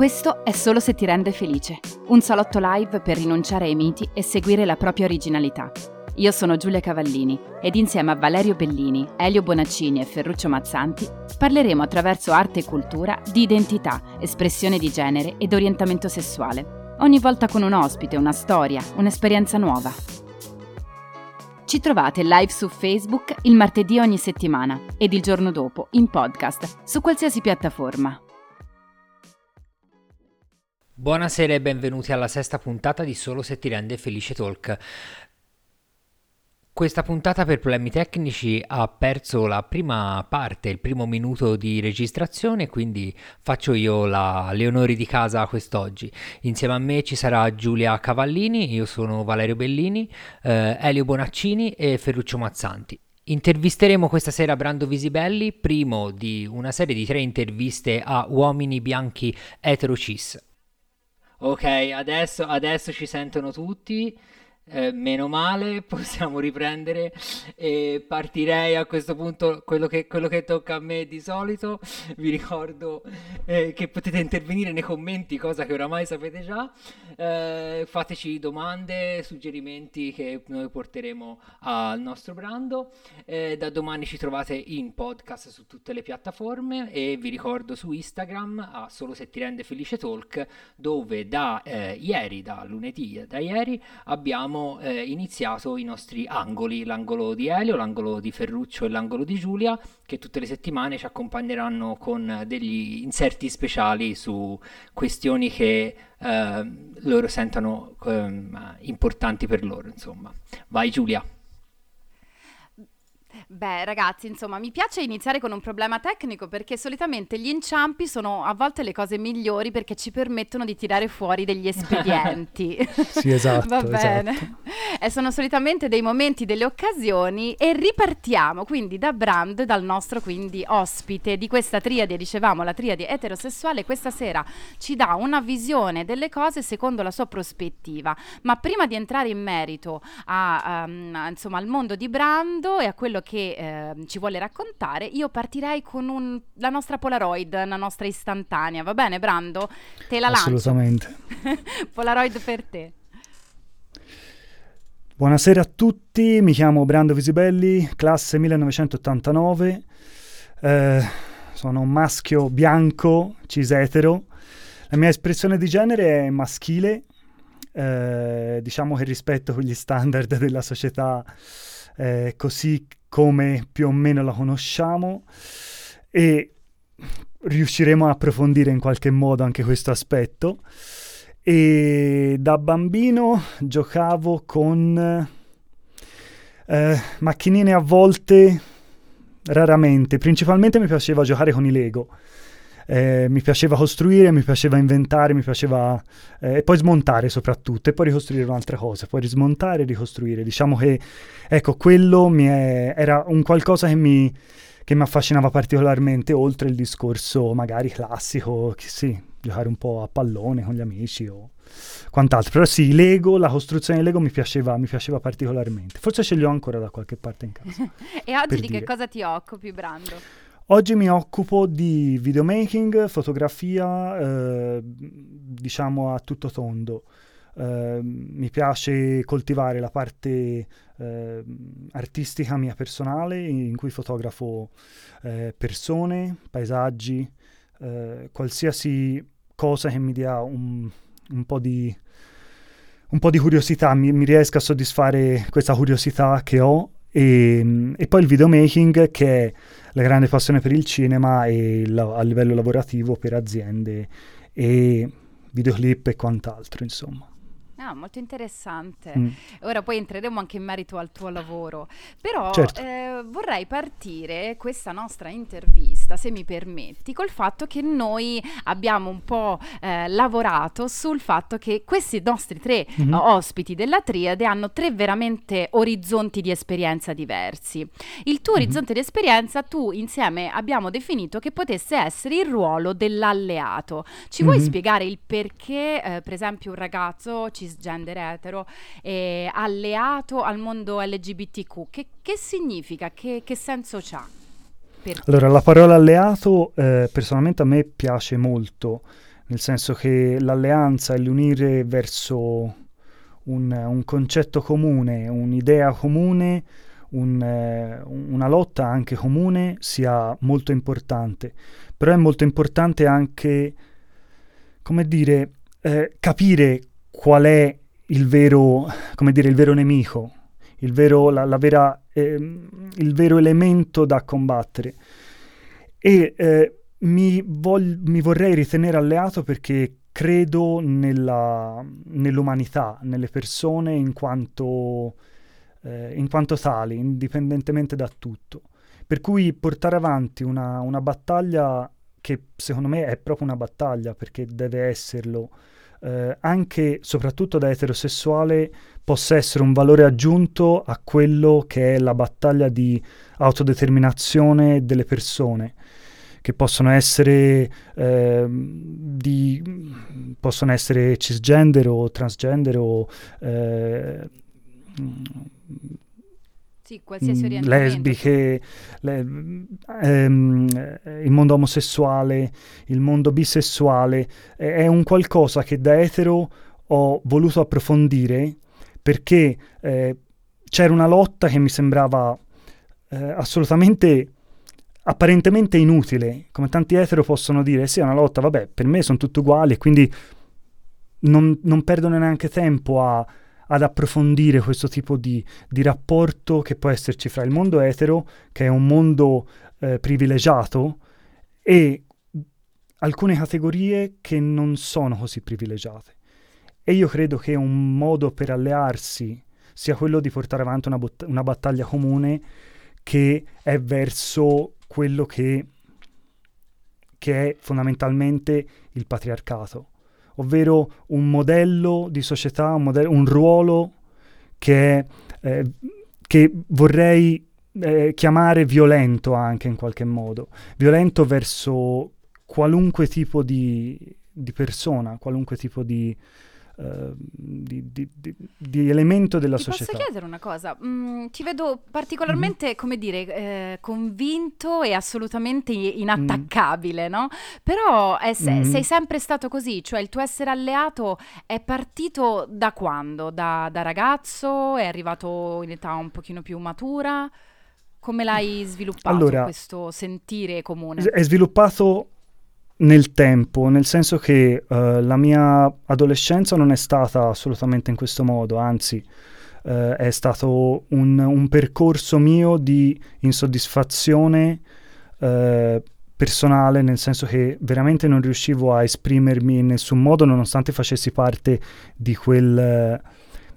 Questo è solo se ti rende felice. Un salotto live per rinunciare ai miti e seguire la propria originalità. Io sono Giulia Cavallini ed insieme a Valerio Bellini, Elio Bonaccini e Ferruccio Mazzanti parleremo attraverso arte e cultura di identità, espressione di genere ed orientamento sessuale. Ogni volta con un ospite, una storia, un'esperienza nuova. Ci trovate live su Facebook il martedì ogni settimana ed il giorno dopo in podcast su qualsiasi piattaforma. Buonasera e benvenuti alla sesta puntata di Solo se ti rende felice talk. Questa puntata per problemi tecnici ha perso la prima parte, il primo minuto di registrazione, quindi faccio io la, le onori di casa quest'oggi. Insieme a me ci sarà Giulia Cavallini, io sono Valerio Bellini, eh, Elio Bonaccini e Ferruccio Mazzanti. Intervisteremo questa sera Brando Visibelli, primo di una serie di tre interviste a uomini bianchi eterocis. Ok, adesso, adesso ci sentono tutti. Eh, meno male, possiamo riprendere e partirei a questo punto quello che, quello che tocca a me di solito. Vi ricordo eh, che potete intervenire nei commenti, cosa che oramai sapete già. Eh, fateci domande, suggerimenti che noi porteremo al nostro brando. Eh, da domani ci trovate in podcast su tutte le piattaforme e vi ricordo su Instagram a solo se ti rende felice talk dove da eh, ieri, da lunedì, da ieri abbiamo abbiamo eh, iniziato i nostri angoli, l'angolo di Elio, l'angolo di Ferruccio e l'angolo di Giulia, che tutte le settimane ci accompagneranno con degli inserti speciali su questioni che eh, loro sentono eh, importanti per loro. Insomma, vai Giulia. Beh, ragazzi, insomma, mi piace iniziare con un problema tecnico perché solitamente gli inciampi sono a volte le cose migliori perché ci permettono di tirare fuori degli espedienti. sì, esatto. Va bene. Esatto. E sono solitamente dei momenti, delle occasioni e ripartiamo quindi da Brand, dal nostro quindi ospite di questa triade, dicevamo la triade eterosessuale, questa sera ci dà una visione delle cose secondo la sua prospettiva. Ma prima di entrare in merito a, um, a, insomma, al mondo di Brando e a quello che che eh, ci vuole raccontare, io partirei con un, la nostra Polaroid, la nostra istantanea, va bene Brando? Te la lancio. Assolutamente. Polaroid per te. Buonasera a tutti, mi chiamo Brando Visibelli, classe 1989, eh, sono un maschio bianco, cisetero, la mia espressione di genere è maschile, eh, diciamo che rispetto gli standard della società eh, così come più o meno la conosciamo e riusciremo a approfondire in qualche modo anche questo aspetto. E da bambino giocavo con eh, macchinine a volte, raramente, principalmente mi piaceva giocare con i Lego. Eh, mi piaceva costruire, mi piaceva inventare, mi piaceva... Eh, e poi smontare soprattutto, e poi ricostruire un'altra cosa, poi rismontare e ricostruire. Diciamo che, ecco, quello è, era un qualcosa che mi, che mi affascinava particolarmente, oltre il discorso magari classico, che sì, giocare un po' a pallone con gli amici o quant'altro. Però sì, Lego, la costruzione di Lego mi piaceva, mi piaceva particolarmente. Forse ce li ho ancora da qualche parte in casa. e oggi di dire. che cosa ti occupi, Brando? Oggi mi occupo di videomaking, fotografia, eh, diciamo a tutto tondo. Eh, mi piace coltivare la parte eh, artistica mia personale, in cui fotografo eh, persone, paesaggi, eh, qualsiasi cosa che mi dia un, un, po, di, un po' di curiosità, mi, mi riesca a soddisfare questa curiosità che ho e, e, poi il videomaking che è la grande passione per il cinema e la, a livello lavorativo per aziende e videoclip e quant'altro insomma. Ah, molto interessante. Mm. Ora poi entreremo anche in merito al tuo lavoro, però certo. eh, vorrei partire questa nostra intervista, se mi permetti, col fatto che noi abbiamo un po' eh, lavorato sul fatto che questi nostri tre mm-hmm. ospiti della triade hanno tre veramente orizzonti di esperienza diversi. Il tuo mm-hmm. orizzonte di esperienza, tu insieme abbiamo definito che potesse essere il ruolo dell'alleato. Ci mm-hmm. vuoi spiegare il perché, eh, per esempio, un ragazzo ci cisgender etero, eh, alleato al mondo LGBTQ. Che, che significa? Che, che senso ha? Allora, la parola alleato eh, personalmente a me piace molto, nel senso che l'alleanza e l'unire verso un, un concetto comune, un'idea comune, un, eh, una lotta anche comune sia molto importante, però è molto importante anche, come dire, eh, capire qual è il vero, come dire, il vero nemico, il vero, la, la vera, eh, il vero elemento da combattere. E eh, mi, vog- mi, vorrei ritenere alleato perché credo nella, nell'umanità, nelle persone in quanto, eh, in quanto, tali, indipendentemente da tutto. Per cui portare avanti una, una battaglia che secondo me è proprio una battaglia perché deve esserlo, eh, anche soprattutto da eterosessuale, possa essere un valore aggiunto a quello che è la battaglia di autodeterminazione delle persone che possono essere, eh, di, possono essere cisgender o transgender o eh, sì, qualsiasi mm, lesbiche, le, ehm, il mondo omosessuale, il mondo bisessuale, è, è, un qualcosa che da etero ho voluto approfondire perché eh, c'era una lotta che mi sembrava eh, assolutamente apparentemente inutile, come tanti etero possono dire, sì è una lotta, vabbè, per me sono tutti uguali e quindi non, non perdono neanche tempo a ad approfondire questo tipo di, di, rapporto che può esserci fra il mondo etero, che è un mondo eh, privilegiato, e alcune categorie che non sono così privilegiate. E io credo che un modo per allearsi sia quello di portare avanti una, bot- una battaglia comune che è verso quello che, che è fondamentalmente il patriarcato ovvero un modello di società, un, modello, un ruolo che, eh, che vorrei eh, chiamare violento anche in qualche modo, violento verso qualunque tipo di, di persona, qualunque tipo di, Ehm, di, di, di, di, elemento della Ti società. Posso chiedere una cosa? Mm, ti vedo particolarmente, mm-hmm. come dire, eh, convinto e assolutamente inattaccabile, mm. no? Però se- mm-hmm. sei sempre stato così, cioè il tuo essere alleato è partito da quando? Da, da ragazzo? È arrivato in età un pochino più matura? Come l'hai sviluppato allora, questo sentire comune? È sviluppato nel tempo, nel senso che uh, la mia adolescenza non è stata assolutamente in questo modo, anzi uh, è stato un, un, percorso mio di insoddisfazione uh, personale, nel senso che veramente non riuscivo a esprimermi in nessun modo nonostante facessi parte di, quel,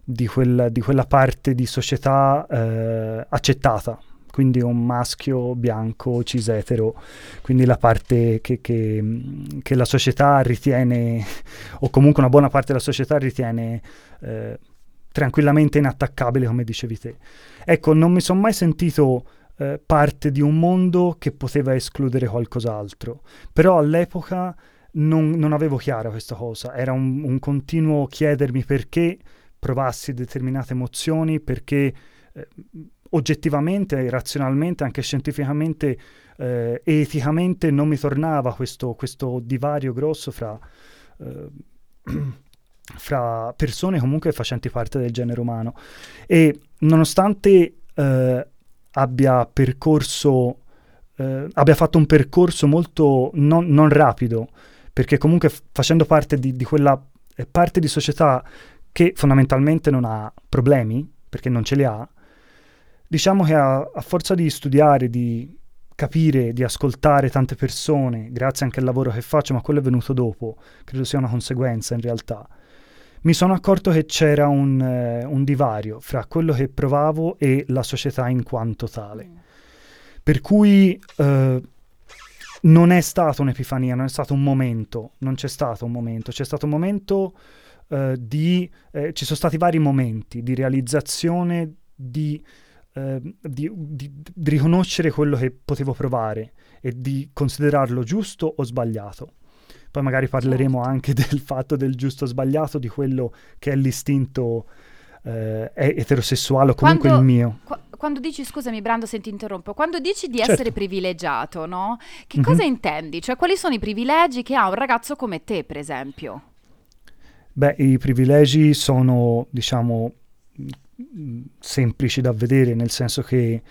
di, quel, di quella parte di società accettata quindi un maschio bianco cisetero, quindi la parte che, che, che, la società ritiene, o comunque una buona parte della società ritiene eh, tranquillamente inattaccabile, come dicevi te. Ecco, non mi sono mai sentito eh, parte di un mondo che poteva escludere qualcos'altro, però all'epoca non, non avevo chiara questa cosa, era un, un continuo chiedermi perché provassi determinate emozioni, perché... Eh, oggettivamente, razionalmente, anche scientificamente, eh, eticamente non mi tornava questo, questo divario grosso fra, eh, fra, persone comunque facenti parte del genere umano. E nonostante eh, abbia percorso, eh, abbia fatto un percorso molto non, non rapido, perché comunque f- facendo parte di, di quella eh, parte di società che fondamentalmente non ha problemi, perché non ce li ha, diciamo che a, a forza di studiare, di capire, di ascoltare tante persone, grazie anche al lavoro che faccio, ma quello è venuto dopo, credo sia una conseguenza in realtà, mi sono accorto che c'era un, eh, un divario fra quello che provavo e la società in quanto tale. Per cui eh, non è stata un'epifania, non è stato un momento, non c'è stato un momento, c'è stato un momento eh, di... Eh, ci sono stati vari momenti di realizzazione di eh, di, di, di riconoscere quello che potevo provare e di considerarlo giusto o sbagliato. Poi magari parleremo certo. anche del fatto del giusto o sbagliato, di quello che è l'istinto eh, eterosessuale o comunque quando, il mio. Qu- quando dici, scusami Brando se ti interrompo, quando dici di essere certo. privilegiato, no? Che mm-hmm. cosa intendi? Cioè quali sono i privilegi che ha un ragazzo come te, per esempio? Beh, i privilegi sono, diciamo, semplici da vedere, nel senso che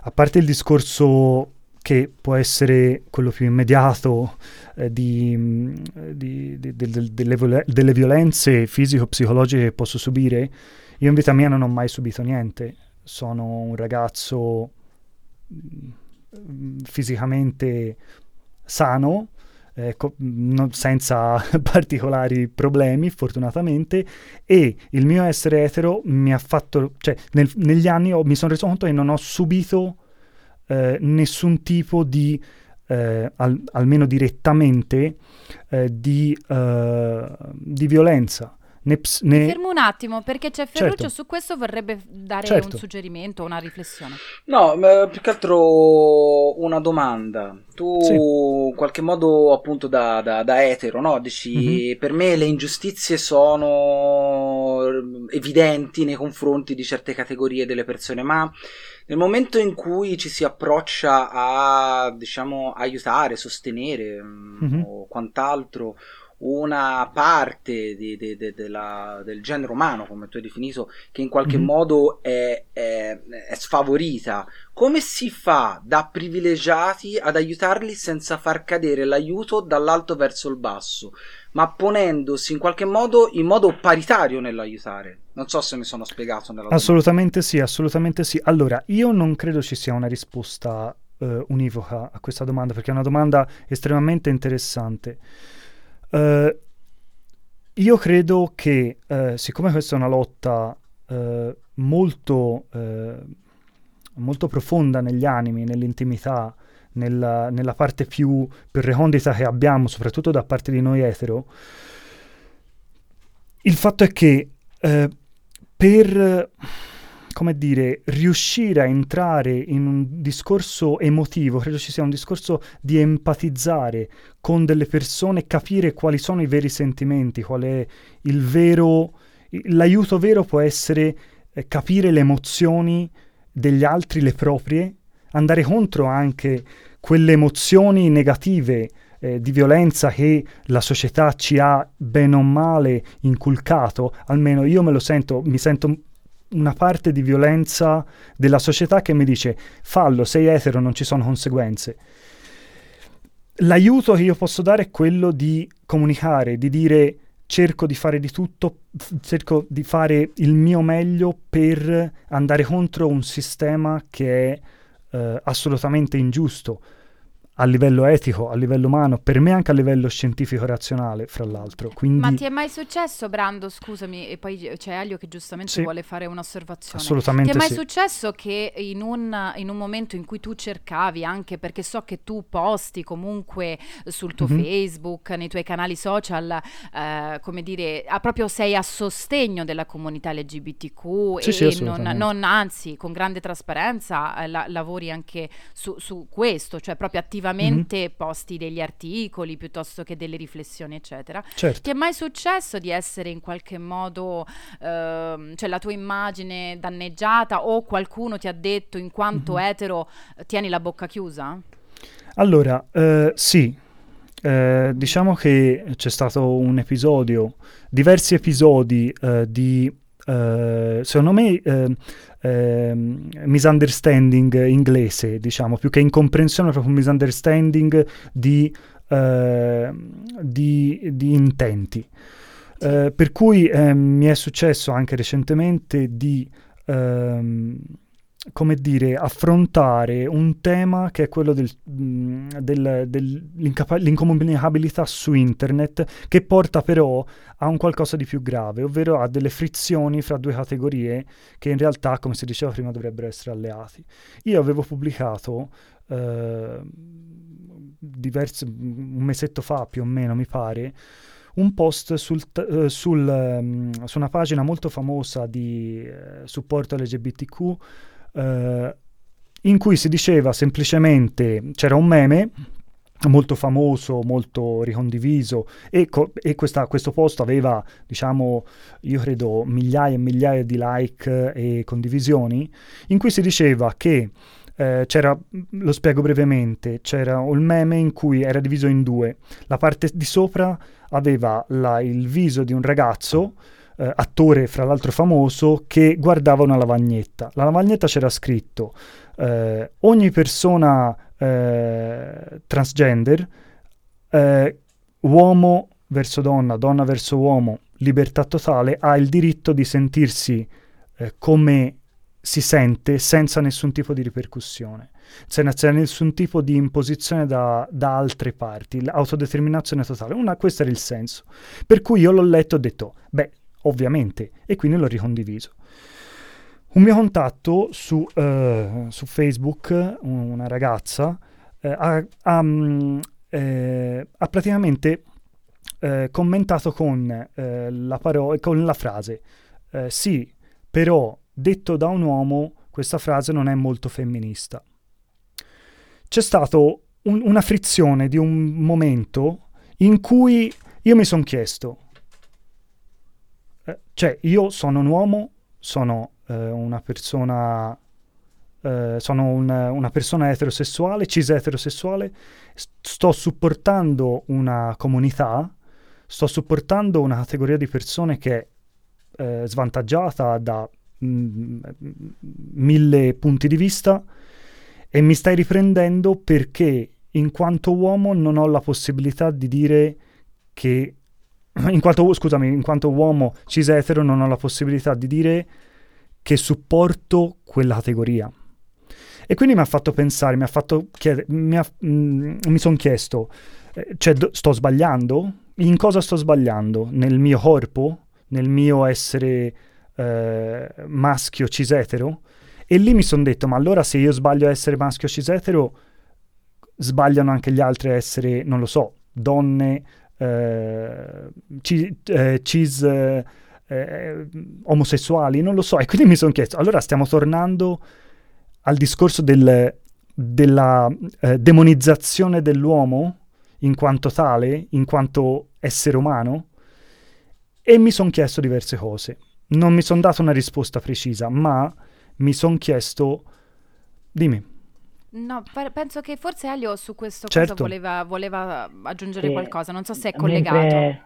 a parte il discorso che può essere quello più immediato eh, di, di, di, delle, delle, violenze fisico-psicologiche che posso subire, io in vita mia non ho mai subito niente. Sono un ragazzo mm, fisicamente sano, eh, co- non, senza particolari problemi, fortunatamente, e il mio essere etero mi ha fatto, cioè nel, negli anni ho, mi sono reso conto che non ho subito eh, nessun tipo di, eh, al, almeno direttamente, eh, di, eh, di violenza. Ne, ps- ne... Fermo un attimo perché c'è Ferruccio certo. su questo vorrebbe dare certo. un suggerimento, una riflessione. No, più che altro una domanda. Tu sì. in qualche modo appunto da, da, da etero, no? Dici mm-hmm. per me le ingiustizie sono evidenti nei confronti di certe categorie delle persone, ma nel momento in cui ci si approccia a diciamo aiutare, sostenere mm-hmm. o quant'altro una parte di, di, di, della, del genere umano, come tu hai definito, che in qualche mm-hmm. modo è, è, è, sfavorita. Come si fa da privilegiati ad aiutarli senza far cadere l'aiuto dall'alto verso il basso, ma ponendosi in qualche modo in modo paritario nell'aiutare? Non so se mi sono spiegato nella Assolutamente domanda. sì, assolutamente sì. Allora, io non credo ci sia una risposta uh, univoca a questa domanda, perché è una domanda estremamente interessante. Uh, io credo che, uh, siccome questa è una lotta uh, molto, molto, profonda negli animi, nell'intimità, nella, nella parte più, più, recondita che abbiamo, soprattutto da parte di noi etero, il fatto è che per come dire, riuscire a entrare in un discorso emotivo, credo ci sia un discorso di empatizzare con delle persone, capire quali sono i veri sentimenti, qual è il vero, l'aiuto vero può essere eh, capire le emozioni degli altri, le proprie, andare contro anche quelle emozioni negative eh, di violenza che la società ci ha bene o male inculcato, almeno io me lo sento, mi sento una parte di violenza della società che mi dice fallo, sei etero, non ci sono conseguenze. L'aiuto che io posso dare è quello di comunicare, di dire cerco di fare di tutto, cerco di fare il mio meglio per andare contro un sistema che è eh, assolutamente ingiusto a livello etico, a livello umano, per me anche a livello scientifico-razionale, fra l'altro. Quindi... Ma ti è mai successo, Brando, scusami, e poi c'è Elio che giustamente sì, vuole fare un'osservazione. Assolutamente Ti è mai sì. successo che in un, in un, momento in cui tu cercavi, anche perché so che tu posti comunque sul tuo mm-hmm. Facebook, nei tuoi canali social, eh, come dire, a proprio sei a sostegno della comunità LGBTQ sì, e sì, non, non, anzi, con grande trasparenza eh, la, lavori anche su, su questo, cioè proprio attivamente attivamente mm-hmm. posti degli articoli piuttosto che delle riflessioni, eccetera. Certo. Ti è mai successo di essere in qualche modo, ehm, cioè la tua immagine danneggiata o qualcuno ti ha detto in quanto mm-hmm. etero tieni la bocca chiusa? Allora, eh, sì, eh, diciamo che c'è stato un episodio, diversi episodi eh, di, eh, secondo me, eh, eh, misunderstanding inglese, diciamo, più che incomprensione, proprio un misunderstanding di, eh, di, di intenti. Eh, per cui ehm, mi è successo anche recentemente di ehm, come dire, affrontare un tema che è quello del, del, dell'incomunicabilità su internet, che porta però a un qualcosa di più grave, ovvero a delle frizioni fra due categorie che in realtà, come si diceva prima, dovrebbero essere alleati. Io avevo pubblicato eh, diversi, un mesetto fa più o meno, mi pare, un post sul, uh, sul, um, su una pagina molto famosa di uh, supporto LGBTQ eh, in cui si diceva semplicemente, c'era un meme molto famoso, molto ricondiviso e, co- e questa, questo post aveva, diciamo, io credo migliaia e migliaia di like e condivisioni, in cui si diceva che eh, c'era, lo spiego brevemente, c'era un meme in cui era diviso in due. La parte di sopra aveva la, il viso di un ragazzo, eh, attore fra l'altro famoso, che guardava una lavagnetta. La lavagnetta c'era scritto eh, ogni persona eh, transgender, eh, uomo verso donna, donna verso uomo, libertà totale, ha il diritto di sentirsi eh, come si sente senza nessun tipo di ripercussione, senza nessun tipo di imposizione da, da altre parti, l'autodeterminazione totale. Una, questo era il senso. Per cui io l'ho letto e ho detto, beh, ovviamente, e quindi l'ho ricondiviso. Un mio contatto su, uh, su Facebook, una ragazza, eh, ha, ha, mm, eh, ha, praticamente eh, commentato con, eh, la paro- con la frase eh, sì, però detto da un uomo questa frase non è molto femminista. C'è stata un, una frizione di un momento in cui io mi sono chiesto, cioè io sono un uomo, sono eh, una persona eh, sono un, una persona eterosessuale, cis eterosessuale, sto supportando una comunità, sto supportando una categoria di persone che è eh, svantaggiata da mh, mm, mille punti di vista e mi stai riprendendo perché in quanto uomo non ho la possibilità di dire che in quanto, scusami, in quanto uomo cis etero non ho la possibilità di dire che supporto quella categoria. E quindi mi ha fatto pensare, mi ha fatto chiedere, mi, mm, mi sono chiesto, eh, cioè sto sbagliando? In cosa sto sbagliando? Nel mio corpo? Nel mio essere eh, maschio cisetero? E lì mi sono detto, ma allora se io sbaglio a essere maschio cisetero, sbagliano anche gli altri a essere, non lo so, donne, eh, ci, eh, cis eh, omosessuali, non lo so. E quindi mi sono chiesto, allora stiamo tornando al discorso del, della eh, demonizzazione dell'uomo in quanto tale, in quanto essere umano, e mi sono chiesto diverse cose. Non mi sono dato una risposta precisa, ma mi sono chiesto... Dimmi. No, penso che forse Elio su questo certo. voleva, voleva, aggiungere sì. qualcosa, non so se è collegato. Mentre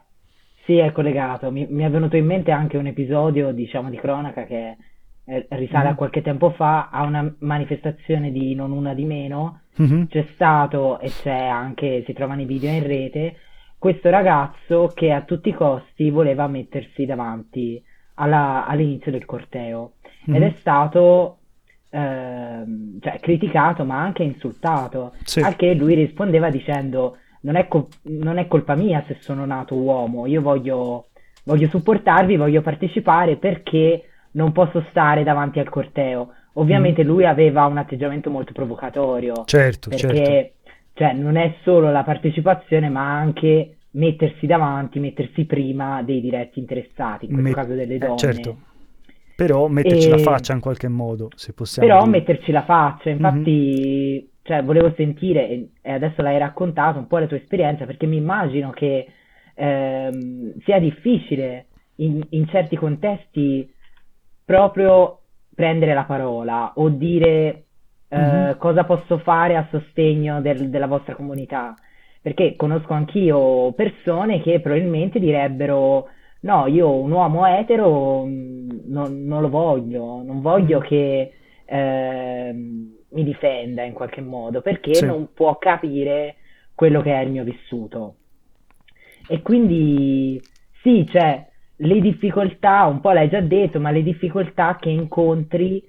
sì, è collegato. Mi, mi, è venuto in mente anche un episodio, diciamo, di cronaca che eh, risale mm. a qualche tempo fa a una manifestazione di Non Una di Meno. Mm-hmm. C'è stato, e c'è anche, si trovano i video in rete, questo ragazzo che a tutti i costi voleva mettersi davanti alla, all'inizio del corteo. Mm-hmm. Ed è stato eh, cioè, criticato ma anche insultato. Sì. Al che lui rispondeva dicendo non è, col- non è colpa mia se sono nato uomo, io voglio, voglio supportarvi, voglio partecipare perché non posso stare davanti al corteo. Ovviamente mm. lui aveva un atteggiamento molto provocatorio. Certo, perché certo. Cioè, non è solo la partecipazione, ma anche mettersi davanti, mettersi prima dei diretti interessati, in questo Me- caso delle eh, donne. Eh, certo. Però metterci e... la faccia in qualche modo, se possiamo. Però dire. metterci la faccia, infatti mm-hmm cioè, volevo sentire, e adesso l'hai raccontato, un po' la tua esperienza, perché mi immagino che ehm, sia difficile in, in, certi contesti proprio prendere la parola o dire mm-hmm. cosa posso fare a sostegno del, della vostra comunità. Perché conosco anch'io persone che probabilmente direbbero no, io un uomo etero mm, non, non lo voglio, non voglio mm-hmm. che... Eh, mi difenda in qualche modo perché sì. non può capire quello che è il mio vissuto. E quindi sì, cioè le difficoltà, un po' l'hai già detto, ma le difficoltà che incontri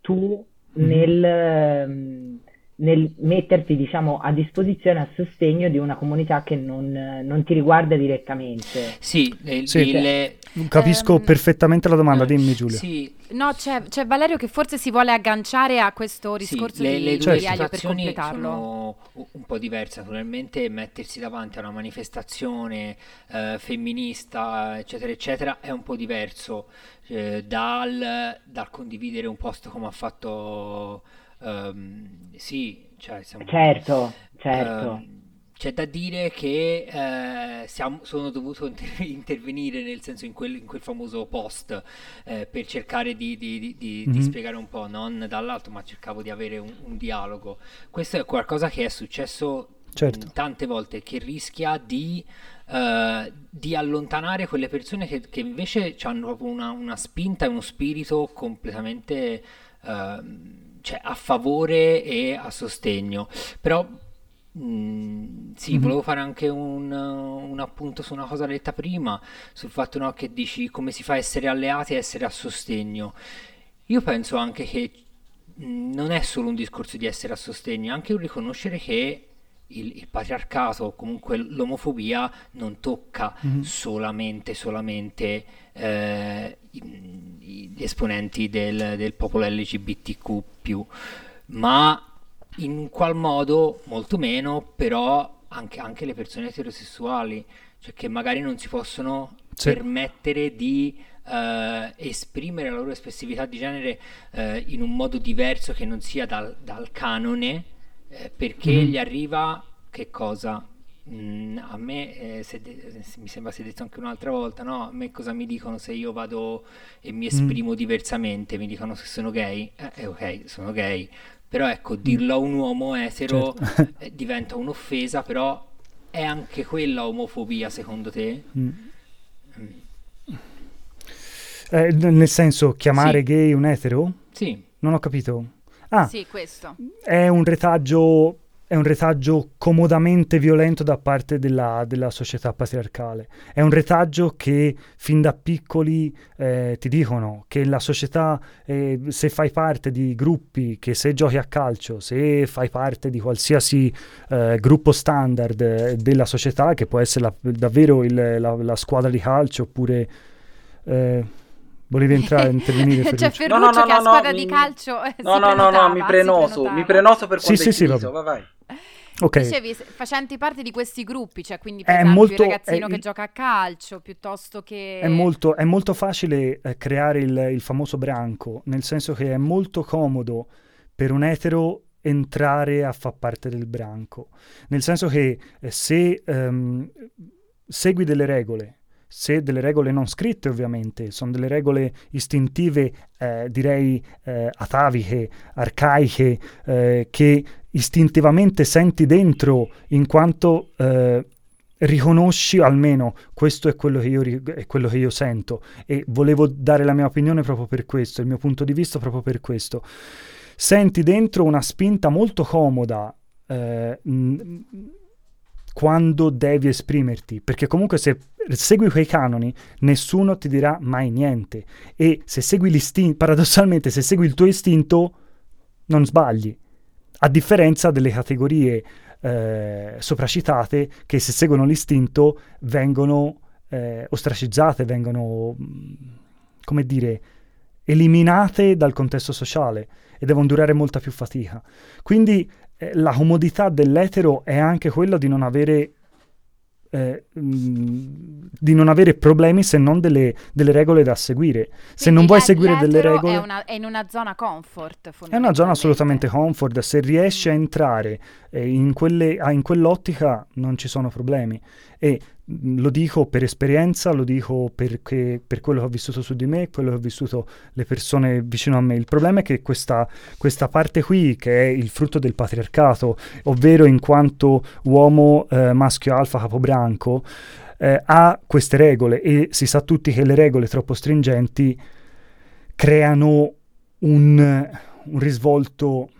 tu mm. nel, nel metterti diciamo a disposizione a sostegno di una comunità che non, non ti riguarda direttamente sì, il, sì. Il, capisco ehm, perfettamente la domanda dimmi Giulia sì. no c'è, c'è, Valerio che forse si vuole agganciare a questo discorso sì, le, di, le due certo. per completarlo sono un po' diverse naturalmente mettersi davanti a una manifestazione eh, femminista eccetera eccetera è un po' diverso eh, dal, dal condividere un post come ha fatto Um, sì, cioè siamo, certo, certo. Uh, c'è da dire che eh, siamo, sono dovuto inter- intervenire nel senso in quel, in quel famoso post eh, per cercare di, di, di, mm-hmm. di, spiegare un po', non dall'alto, ma cercavo di avere un, un dialogo. Questo è qualcosa che è successo certo. tante volte, che rischia di, uh, di allontanare quelle persone che, che invece hanno proprio una, una, spinta e uno spirito completamente uh, cioè a favore e a sostegno. Però Mm, sì, mm-hmm. volevo fare anche un, un, appunto su una cosa detta prima, sul fatto no, che dici come si fa a essere alleati e essere a sostegno. Io penso anche che non è solo un discorso di essere a sostegno, è anche un riconoscere che il, il patriarcato o comunque l'omofobia non tocca mm-hmm. solamente, solamente eh, gli esponenti del, del popolo LGBTQ, ma in qual modo molto meno, però anche, anche le persone eterosessuali, cioè che magari non si possono sì. permettere di Uh, esprimere la loro espressività di genere uh, in un modo diverso che non sia dal, dal canone, perché mm. gli arriva che cosa? Mm, a me, eh, de- mi sembra si è detto anche un'altra volta, no? A me cosa mi dicono se io vado e mi mm. esprimo mm. diversamente? Mi dicono se sono gay? Eh, ok, sono gay. Però ecco, dirlo a un uomo etero certo. Eh, diventa un'offesa, però è anche quella omofobia secondo te? Mm. Mm. Eh, nel senso, chiamare sì. gay un etero? Sì. Non ho capito. Ah, sì, questo. È un retaggio è un retaggio comodamente violento da parte della, della, società patriarcale. È un retaggio che fin da piccoli eh, ti dicono che la società, eh, se fai parte di gruppi, che se giochi a calcio, se fai parte di qualsiasi eh, gruppo standard eh, della società, che può essere la, davvero il, la, la, squadra di calcio oppure... Volevi entrare a intervenire? C'è cioè, Ferruccio no, no, no, che a squadra di calcio eh, No, no, no, no, mi prenoto, mi prenoto per quando sì, sì, finito, sì, vai, vai. Okay. Dicevi, facenti parte di questi gruppi, cioè quindi per è esempio molto, il ragazzino è, che gioca a calcio piuttosto che... È molto, è molto facile eh, creare il, il, famoso branco, nel senso che è molto comodo per un etero entrare a far parte del branco, nel senso che eh, se ehm, segui delle regole, se delle regole non scritte ovviamente, sono delle regole istintive, eh, direi eh, ataviche, arcaiche, eh, che istintivamente senti dentro in quanto eh, riconosci almeno questo è quello, che io, è quello che io sento e volevo dare la mia opinione proprio per questo, il mio punto di vista proprio per questo. Senti dentro una spinta molto comoda eh, mh, quando devi esprimerti, perché comunque se segui quei canoni nessuno ti dirà mai niente e se segui l'istinto, paradossalmente se segui il tuo istinto non sbagli a differenza delle categorie eh, sopracitate che se seguono l'istinto vengono eh, ostracizzate, vengono, mm, come dire, eliminate dal contesto sociale e devono durare molta più fatica. Quindi eh, la comodità dell'etero è anche quella di non avere eh, mh, di non avere problemi se non delle, delle regole da seguire. Quindi se non vuoi seguire delle regole... È, una, è, in una zona comfort. È una zona assolutamente comfort. Se riesci a entrare eh, in, quelle, ah, in quell'ottica non ci sono problemi. E lo dico per esperienza, lo dico perché, per quello che ho vissuto su di me, quello che ho vissuto le persone vicino a me. Il problema è che questa, questa parte qui, che è il frutto del patriarcato, ovvero in quanto uomo eh, maschio alfa capobranco, eh, ha queste regole e si sa tutti che le regole troppo stringenti creano un, un risvolto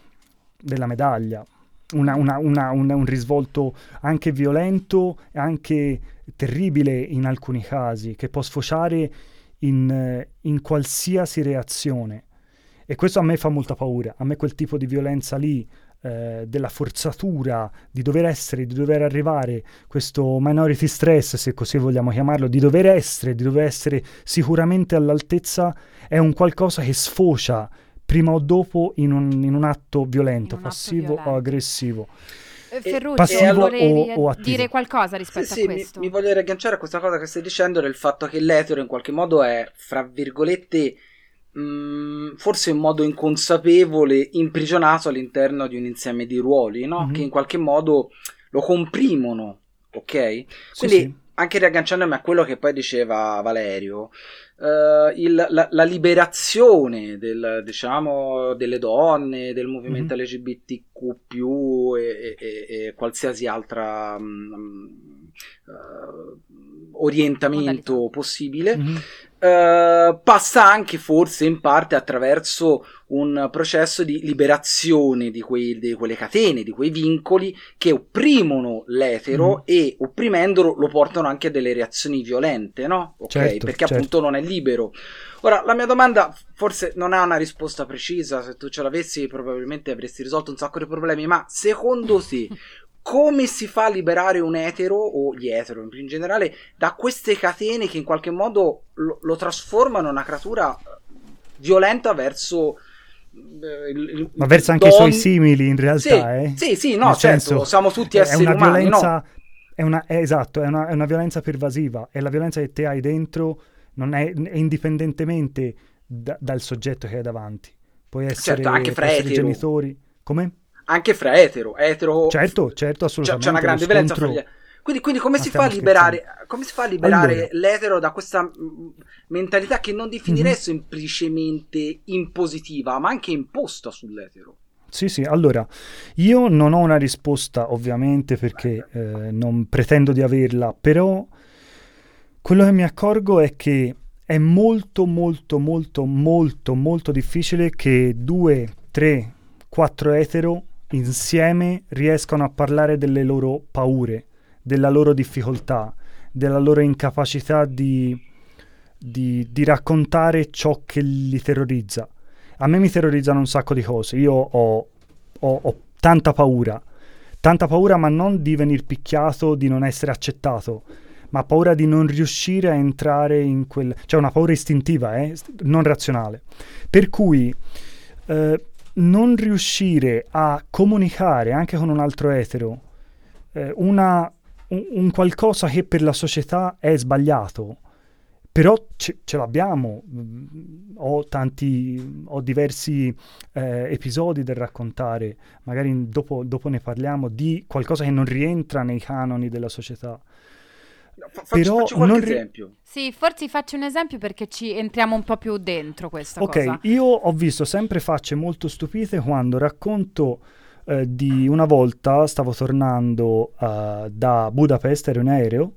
della medaglia. Una, una, una, un risvolto anche violento anche terribile in alcuni casi, che può sfociare in, in, qualsiasi reazione. E questo a me fa molta paura, a me quel tipo di violenza lì, eh, della forzatura, di dover essere, di dover arrivare, questo minority stress, se così vogliamo chiamarlo, di dover essere, di dover essere sicuramente all'altezza, è un qualcosa che sfocia prima o dopo in un, in un atto violento, un passivo atto violento. o aggressivo. Eh, Ferruccio, volevi o, o dire qualcosa rispetto sì, a questo? Mi, mi voglio riagganciare a questa cosa che stai dicendo del fatto che l'etero in qualche modo è, fra virgolette, mh, mm, forse in modo inconsapevole, imprigionato all'interno di un insieme di ruoli, no? Mm-hmm. Che in qualche modo lo comprimono, ok? Quindi sì, sì. anche riagganciandomi a quello che poi diceva Valerio, uh, il, la, la, liberazione del, diciamo, delle donne, del movimento mm-hmm. LGBTQ e, e, e, qualsiasi altra um, uh, orientamento Modalità. possibile. Mm-hmm. Uh, passa anche forse in parte attraverso un processo di liberazione di, quei, di quelle catene, di quei vincoli che opprimono l'etero mm. e opprimendolo lo portano anche a delle reazioni violente, no? Ok, certo, perché certo. appunto non è libero. Ora, la mia domanda forse non ha una risposta precisa, se tu ce l'avessi probabilmente avresti risolto un sacco di problemi, ma secondo te come si fa a liberare un etero o gli etero in generale da queste catene che in qualche modo lo, lo trasformano in una creatura violenta verso eh, ma verso anche don... i suoi simili in realtà sì, eh? sì, sì no Nel certo senso, siamo tutti esseri è una umani violenza, no? è una, è esatto è una, è una, violenza pervasiva e la violenza che te hai dentro non è, è indipendentemente da, dal soggetto che hai davanti puoi essere, certo, anche fra essere genitori come? Anche fra etero, etero certo, certo, assolutamente. C'è, una grande violenza fra gli quindi, quindi come, si liberare, come, si fa a liberare, allora. l'etero da questa mm, mentalità che non definirei mm-hmm. semplicemente impositiva, ma anche imposta sull'etero? Sì, sì, allora io non ho una risposta ovviamente perché eh, non pretendo di averla, però quello che mi accorgo è che è molto, molto, molto, molto, molto difficile che due, tre, quattro etero insieme riescono a parlare delle loro paure, della loro difficoltà, della loro incapacità di, di, di, raccontare ciò che li terrorizza. A me mi terrorizzano un sacco di cose, io ho, ho, ho tanta paura, tanta paura ma non di venire picchiato, di non essere accettato, ma paura di non riuscire a entrare in quel... cioè una paura istintiva, eh? non razionale. Per cui... Eh, non riuscire a comunicare anche con un altro etero eh, una, un, un, qualcosa che per la società è sbagliato, però ce, ce l'abbiamo. Mm, ho tanti, ho diversi eh, episodi da raccontare, magari dopo, dopo ne parliamo, di qualcosa che non rientra nei canoni della società. Faccio, Però faccio qualche non... esempio. Sì, forse faccio un esempio perché ci entriamo un po' più dentro questa okay, cosa. Ok, io ho visto sempre facce molto stupite quando racconto eh, di una volta stavo tornando uh, da Budapest, ero in aereo,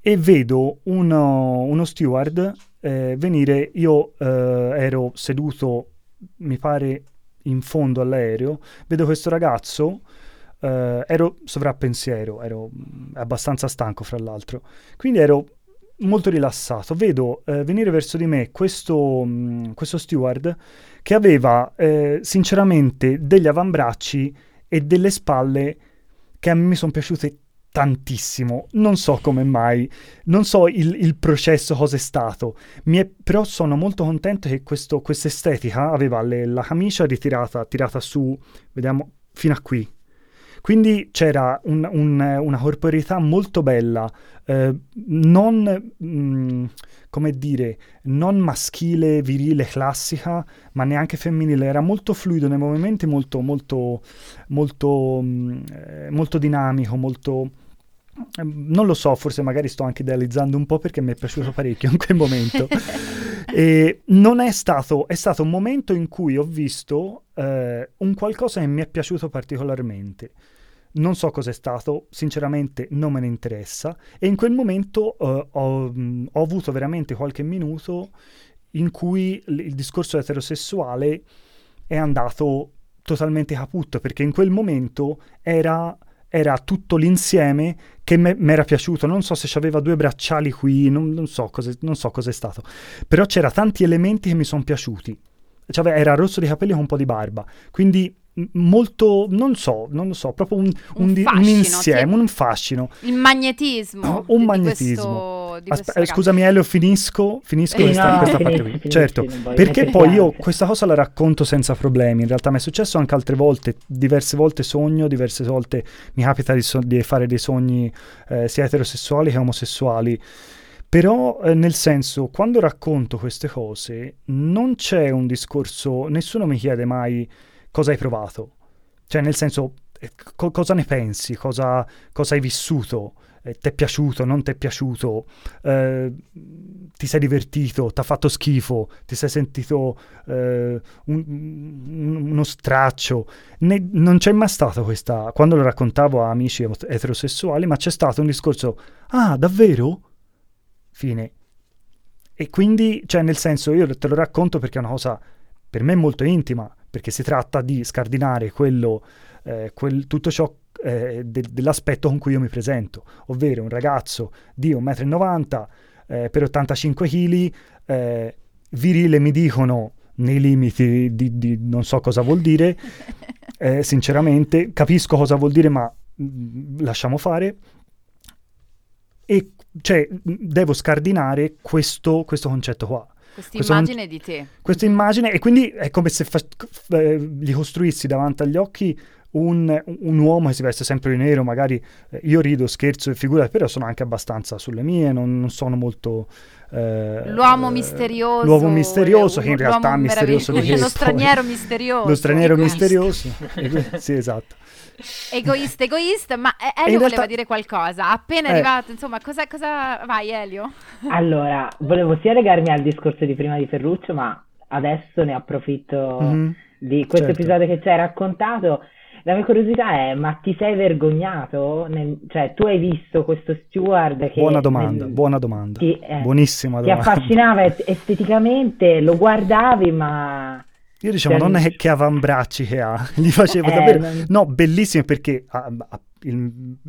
e vedo uno, uno steward eh, venire, io eh, ero seduto, mi pare, in fondo all'aereo, vedo questo ragazzo Uh, ero sovrappensiero, ero mm, abbastanza stanco fra l'altro, quindi ero molto rilassato. Vedo uh, venire verso di me questo, um, questo steward che aveva uh, sinceramente degli avambracci e delle spalle che a me mi sono piaciute tantissimo. Non so come mai, non so il, il processo cosa è stato, è, però sono molto contento che questa estetica aveva le, la camicia ritirata, tirata su, vediamo, fino a qui quindi c'era un, un, una corporeità molto bella, eh, non, mh, mm, come dire, non maschile, virile, classica, ma neanche femminile, era molto fluido nei movimenti, molto, molto, molto, mh, mm, eh, molto dinamico, molto ehm, non lo so, forse magari sto anche idealizzando un po' perché mi è piaciuto parecchio in quel momento. e non è stato, è stato un momento in cui ho visto eh, un qualcosa che mi è piaciuto particolarmente. Non so cos'è stato, sinceramente non me ne interessa. E in quel momento uh, ho, mh, ho, avuto veramente qualche minuto in cui l- il discorso eterosessuale è andato totalmente caput, perché in quel momento era, era tutto l'insieme che mi era piaciuto. Non so se aveva due bracciali qui, non, non so cosa è stato. Però c'era tanti elementi che mi sono piaciuti. Cioè, era rosso di capelli con un po' di barba. Quindi molto, non so, non lo so, proprio un, un, un, fascino, un insieme, un fascino. Il magnetismo. Un di, magnetismo. Di questo, di Aspe- scusami Elio, finisco, finisco eh, questa, no, questa parte qui. certo, perché poi io questa cosa la racconto senza problemi, in realtà mi è successo anche altre volte, diverse volte sogno, diverse volte mi capita di, so- di fare dei sogni eh, sia eterosessuali che omosessuali. Però eh, nel senso, quando racconto queste cose, non c'è un discorso, nessuno mi chiede mai cosa hai provato. Cioè, nel senso, co- cosa ne pensi, cosa, cosa hai vissuto, eh, ti è piaciuto, non ti è piaciuto, eh, ti sei divertito, ti ha fatto schifo, ti sei sentito eh, un, uno straccio. Ne, non c'è mai stato questa, quando lo raccontavo a amici eterosessuali, ma c'è stato un discorso, ah davvero? Fine. E quindi, cioè nel senso, io te lo racconto perché è una cosa per me molto intima, perché si tratta di scardinare quello, eh, quel, tutto ciò eh, de- dell'aspetto con cui io mi presento, ovvero un ragazzo di 1,90 m eh, per 85 kg, eh, virile mi dicono nei limiti di, di, non so cosa vuol dire, eh, sinceramente capisco cosa vuol dire ma mh, mm, lasciamo fare e cioè devo scardinare questo, questo concetto qua. Questa immagine con... di te. Questa immagine, e quindi è come se fa... eh, gli costruissi davanti agli occhi un, un, uomo che si veste sempre di nero, magari eh, io rido, scherzo e figurati, però sono anche abbastanza sulle mie, non, non sono molto... Eh, l'uomo misterioso. L'uomo misterioso, che in realtà è misterioso di Lo straniero misterioso. Lo straniero misterioso. sì, esatto. Egoista, egoista, ma Elio realtà... voleva dire qualcosa. Appena è eh. arrivato, insomma, cosa, cosa... Vai Elio? Allora, volevo sia legarmi al discorso di prima di Ferruccio, ma adesso ne approfitto mm-hmm. di questo certo. episodio che ci hai raccontato la mia curiosità è, ma ti sei vergognato? Nel, cioè, tu hai visto questo steward che... Buona domanda, nel, buona domanda. Ti, eh, Buonissima domanda. Ti affascinava esteticamente, lo guardavi, ma... Io diciamo, cioè, non è che avambracci che ha, gli facevo eh, davvero... Non... No, bellissimo perché... Ah, ah, il,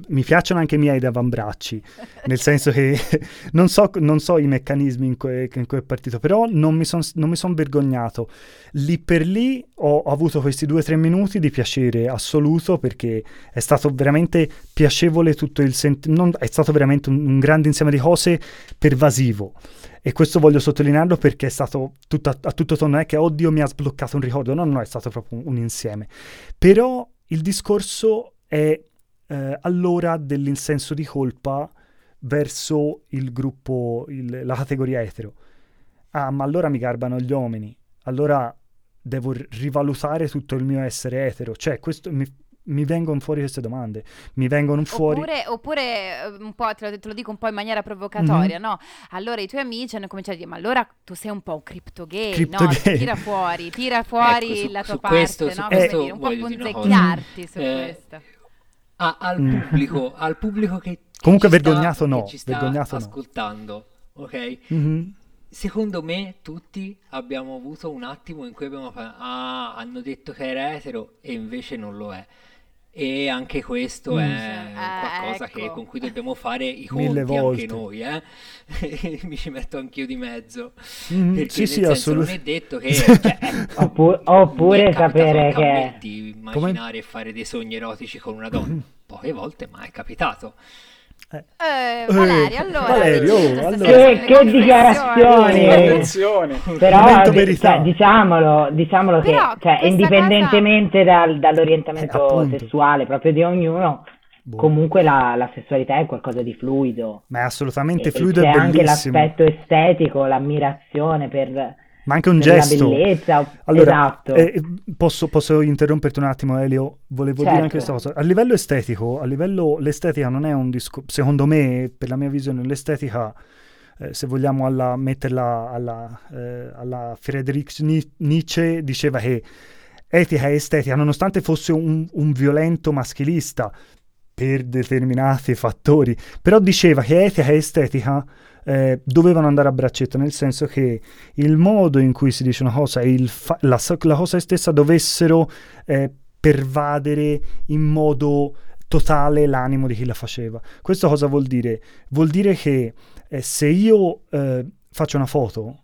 mi piacciono anche i miei avambracci, nel senso che non so, non so, i meccanismi in cui, in cui è partito, però non mi sono son vergognato. Lì per lì ho, avuto questi due o tre minuti di piacere assoluto perché è stato veramente piacevole tutto il sentimento, è stato veramente un, un grande insieme di cose pervasivo. E questo voglio sottolinearlo perché è stato tutto, a, tutto tono, è che oddio mi ha sbloccato un ricordo, no, no, è stato proprio un, un insieme. Però il discorso è eh, allora dell'insenso di colpa verso il gruppo, il, la categoria etero. Ah, ma allora mi garbano gli uomini, allora devo rivalutare tutto il mio essere etero. Cioè, questo mi, mi vengono fuori queste domande, mi vengono fuori... Oppure, oppure eh, un po', te lo, te lo, dico un po' in maniera provocatoria, mm-hmm. no? Allora i tuoi amici hanno cominciato a dire, ma allora tu sei un po' un cripto gay, crypto no? Gay. Tira fuori, tira fuori ecco, su, la tua parte, questo, no? Questo un po' punzecchiarti su eh, questo a, al, mm. pubblico, al pubblico che comunque che vergognato sta, no, che ci sta vergognato ascoltando, no. ok? Mm-hmm. Secondo me tutti abbiamo avuto un attimo in cui abbiamo fatto ah, hanno detto che era etero e invece non lo è. E anche questo mm. è eh, qualcosa ecco. che, con cui dobbiamo fare i conti anche noi, eh? Mi ci metto anch'io di mezzo. Mm, perché sì, sì, senso, non è detto che... Cioè, oppure, oppure sapere che... Di immaginare Come... e fare dei sogni erotici con una donna. Poche volte, ma è capitato. Eh. Eh, Valerio, allora, Valerio, allora. Che, che dichiarazioni! Attenzione! Però cioè, diciamolo, diciamolo Però che cioè, indipendentemente cosa... dal, dall'orientamento eh, sessuale proprio di ognuno, Boh. Comunque la, la, sessualità è qualcosa di fluido. Ma è assolutamente fluido e, e c'è anche l'aspetto estetico, l'ammirazione per, ma anche un gesto. Bellezza, allora, esatto. Eh, posso, posso, interromperti un attimo, Elio? Volevo certo. dire anche questa cosa. A livello estetico, a livello, l'estetica non è un discorso, secondo me, per la mia visione, l'estetica, eh, se vogliamo alla, metterla alla, eh, alla Friedrich Nietzsche, diceva che etica e estetica, nonostante fosse un, un violento maschilista per determinati fattori, però diceva che etica e estetica eh, dovevano andare a braccetto, nel senso che il modo in cui si dice una cosa e fa- la, la, cosa stessa dovessero eh, pervadere in modo totale l'animo di chi la faceva. Questo cosa vuol dire? Vuol dire che eh, se io eh, faccio una foto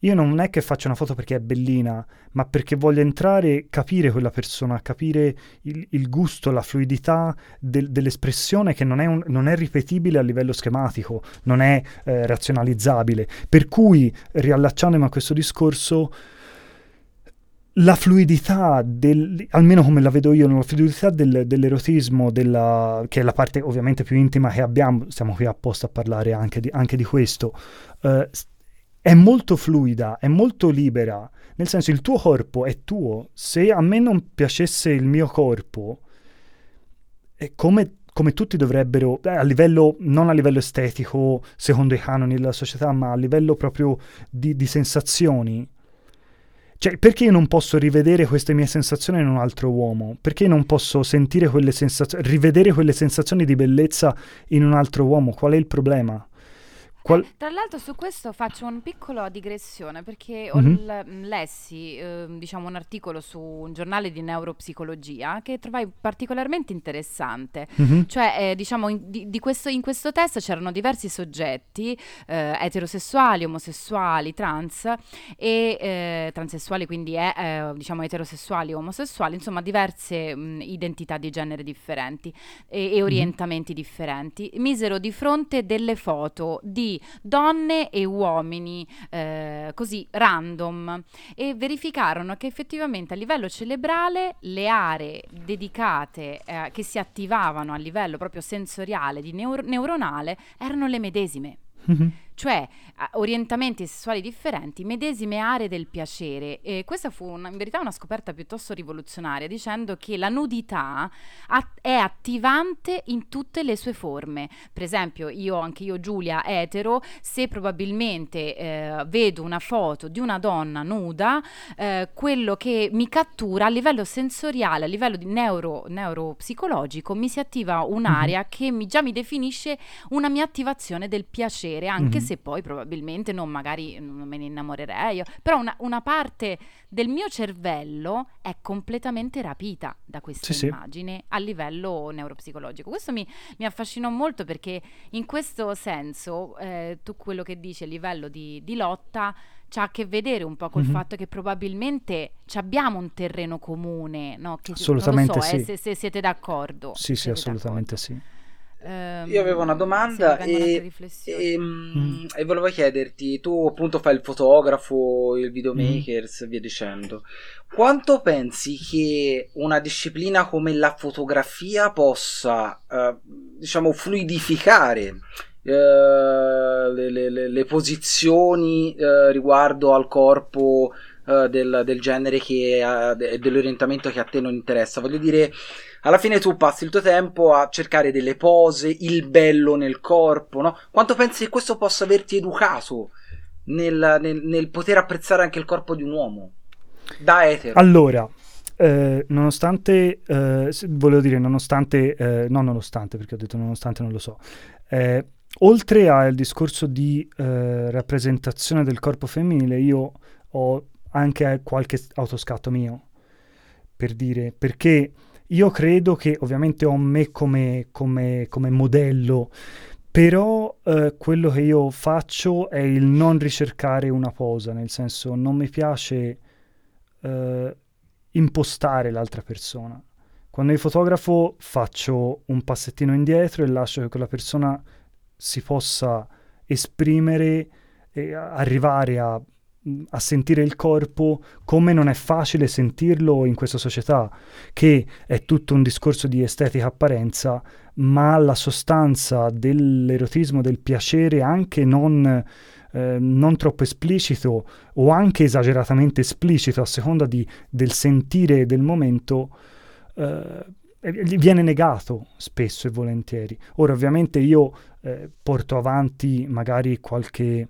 io non è che faccio una foto perché è bellina, ma perché voglio entrare, capire quella persona, capire il, il gusto, la fluidità del, dell'espressione che non è, un, non è, ripetibile a livello schematico, non è eh, razionalizzabile. Per cui, riallacciandomi a questo discorso, la fluidità, del, almeno come la vedo io, la fluidità del, dell'erotismo, della, che è la parte ovviamente più intima che abbiamo, stiamo qui apposta a parlare anche di, anche di questo, uh, è molto fluida, è molto libera, nel senso il tuo corpo è tuo, se a me non piacesse il mio corpo, come, come, tutti dovrebbero, eh, a livello, non a livello estetico, secondo i canoni della società, ma a livello proprio di, di sensazioni, cioè, perché io non posso rivedere queste mie sensazioni in un altro uomo? Perché non posso sentire quelle sensazioni, rivedere quelle sensazioni di bellezza in un altro uomo? Qual è il problema? Qual... Tra l'altro su questo faccio una piccola digressione perché mm-hmm. ho l- lessi eh, diciamo un articolo su un giornale di neuropsicologia che trovai particolarmente interessante. Mm-hmm. Cioè, eh, diciamo, in, di, di questo, in, questo, test c'erano diversi soggetti eh, eterosessuali, omosessuali, trans e eh, transessuali, quindi eh, diciamo eterosessuali, omosessuali, insomma diverse mh, identità di genere differenti e, e orientamenti mm-hmm. differenti. Misero di fronte delle foto di donne e uomini eh, così random e verificarono che effettivamente a livello cerebrale le aree dedicate eh, che si attivavano a livello proprio sensoriale, di neuro- neuronale, erano le medesime. Mm-hmm cioè orientamenti sessuali differenti, medesime aree del piacere. E questa fu una, in verità una scoperta piuttosto rivoluzionaria, dicendo che la nudità at- è attivante in tutte le sue forme. Per esempio, io, anche io, Giulia, etero, se probabilmente eh, vedo una foto di una donna nuda, eh, quello che mi cattura a livello sensoriale, a livello di neuro, neuropsicologico, mi si attiva un'area mm-hmm. che mi, già mi definisce una mia attivazione del piacere, anche mm-hmm. se se poi probabilmente non magari non me ne innamorerei io, però una, una parte del mio cervello è completamente rapita da questa sì, immagine sì. a livello neuropsicologico. Questo mi, mi, affascinò molto perché in questo senso eh, tu quello che dici a livello di, di lotta c'ha a che vedere un po' col mm-hmm. fatto che probabilmente abbiamo un terreno comune, no? Che, assolutamente so, sì. Eh, se, se, siete d'accordo. Sì, sì, assolutamente d'accordo. sì. Um, Io avevo una domanda e, e, mm. e, volevo chiederti, tu appunto fai il fotografo, il videomakers, mm. via dicendo, quanto pensi che una disciplina come la fotografia possa, uh, diciamo, fluidificare uh, le, le, le, posizioni uh, riguardo al corpo del, del, genere che, dell'orientamento che a te non interessa? Voglio dire alla fine tu passi il tuo tempo a cercare delle pose, il bello nel corpo, no? Quanto pensi che questo possa averti educato nel, nel, nel poter apprezzare anche il corpo di un uomo? Da etero. Allora, eh, nonostante, eh, volevo dire nonostante, eh, non nonostante perché ho detto nonostante non lo so, eh, oltre al discorso di eh, rappresentazione del corpo femminile, io ho anche qualche autoscatto mio, per dire, perché io credo che ovviamente ho me come, come, come modello, però eh, quello che io faccio è il non ricercare una posa, nel senso non mi piace eh, impostare l'altra persona. Quando io fotografo faccio un passettino indietro e lascio che quella persona si possa esprimere e arrivare a a sentire il corpo come non è facile sentirlo in questa società, che è tutto un discorso di estetica apparenza, ma la sostanza dell'erotismo, del piacere anche non, eh, non troppo esplicito o anche esageratamente esplicito a seconda di, del sentire del momento, eh, viene negato spesso e volentieri. Ora ovviamente io eh, porto avanti magari qualche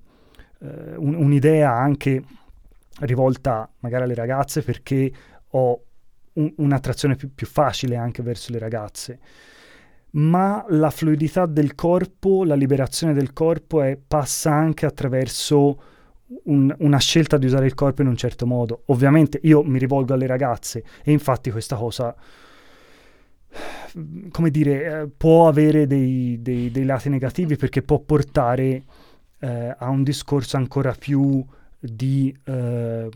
eh, un, un'idea anche rivolta magari alle ragazze perché ho un, un'attrazione più, più facile anche verso le ragazze ma la fluidità del corpo, la liberazione del corpo è, passa anche attraverso un, una scelta di usare il corpo in un certo modo. Ovviamente io mi rivolgo alle ragazze e infatti questa cosa, come dire, eh, può avere dei, dei, dei lati negativi perché può portare eh, a un discorso ancora più di, eh,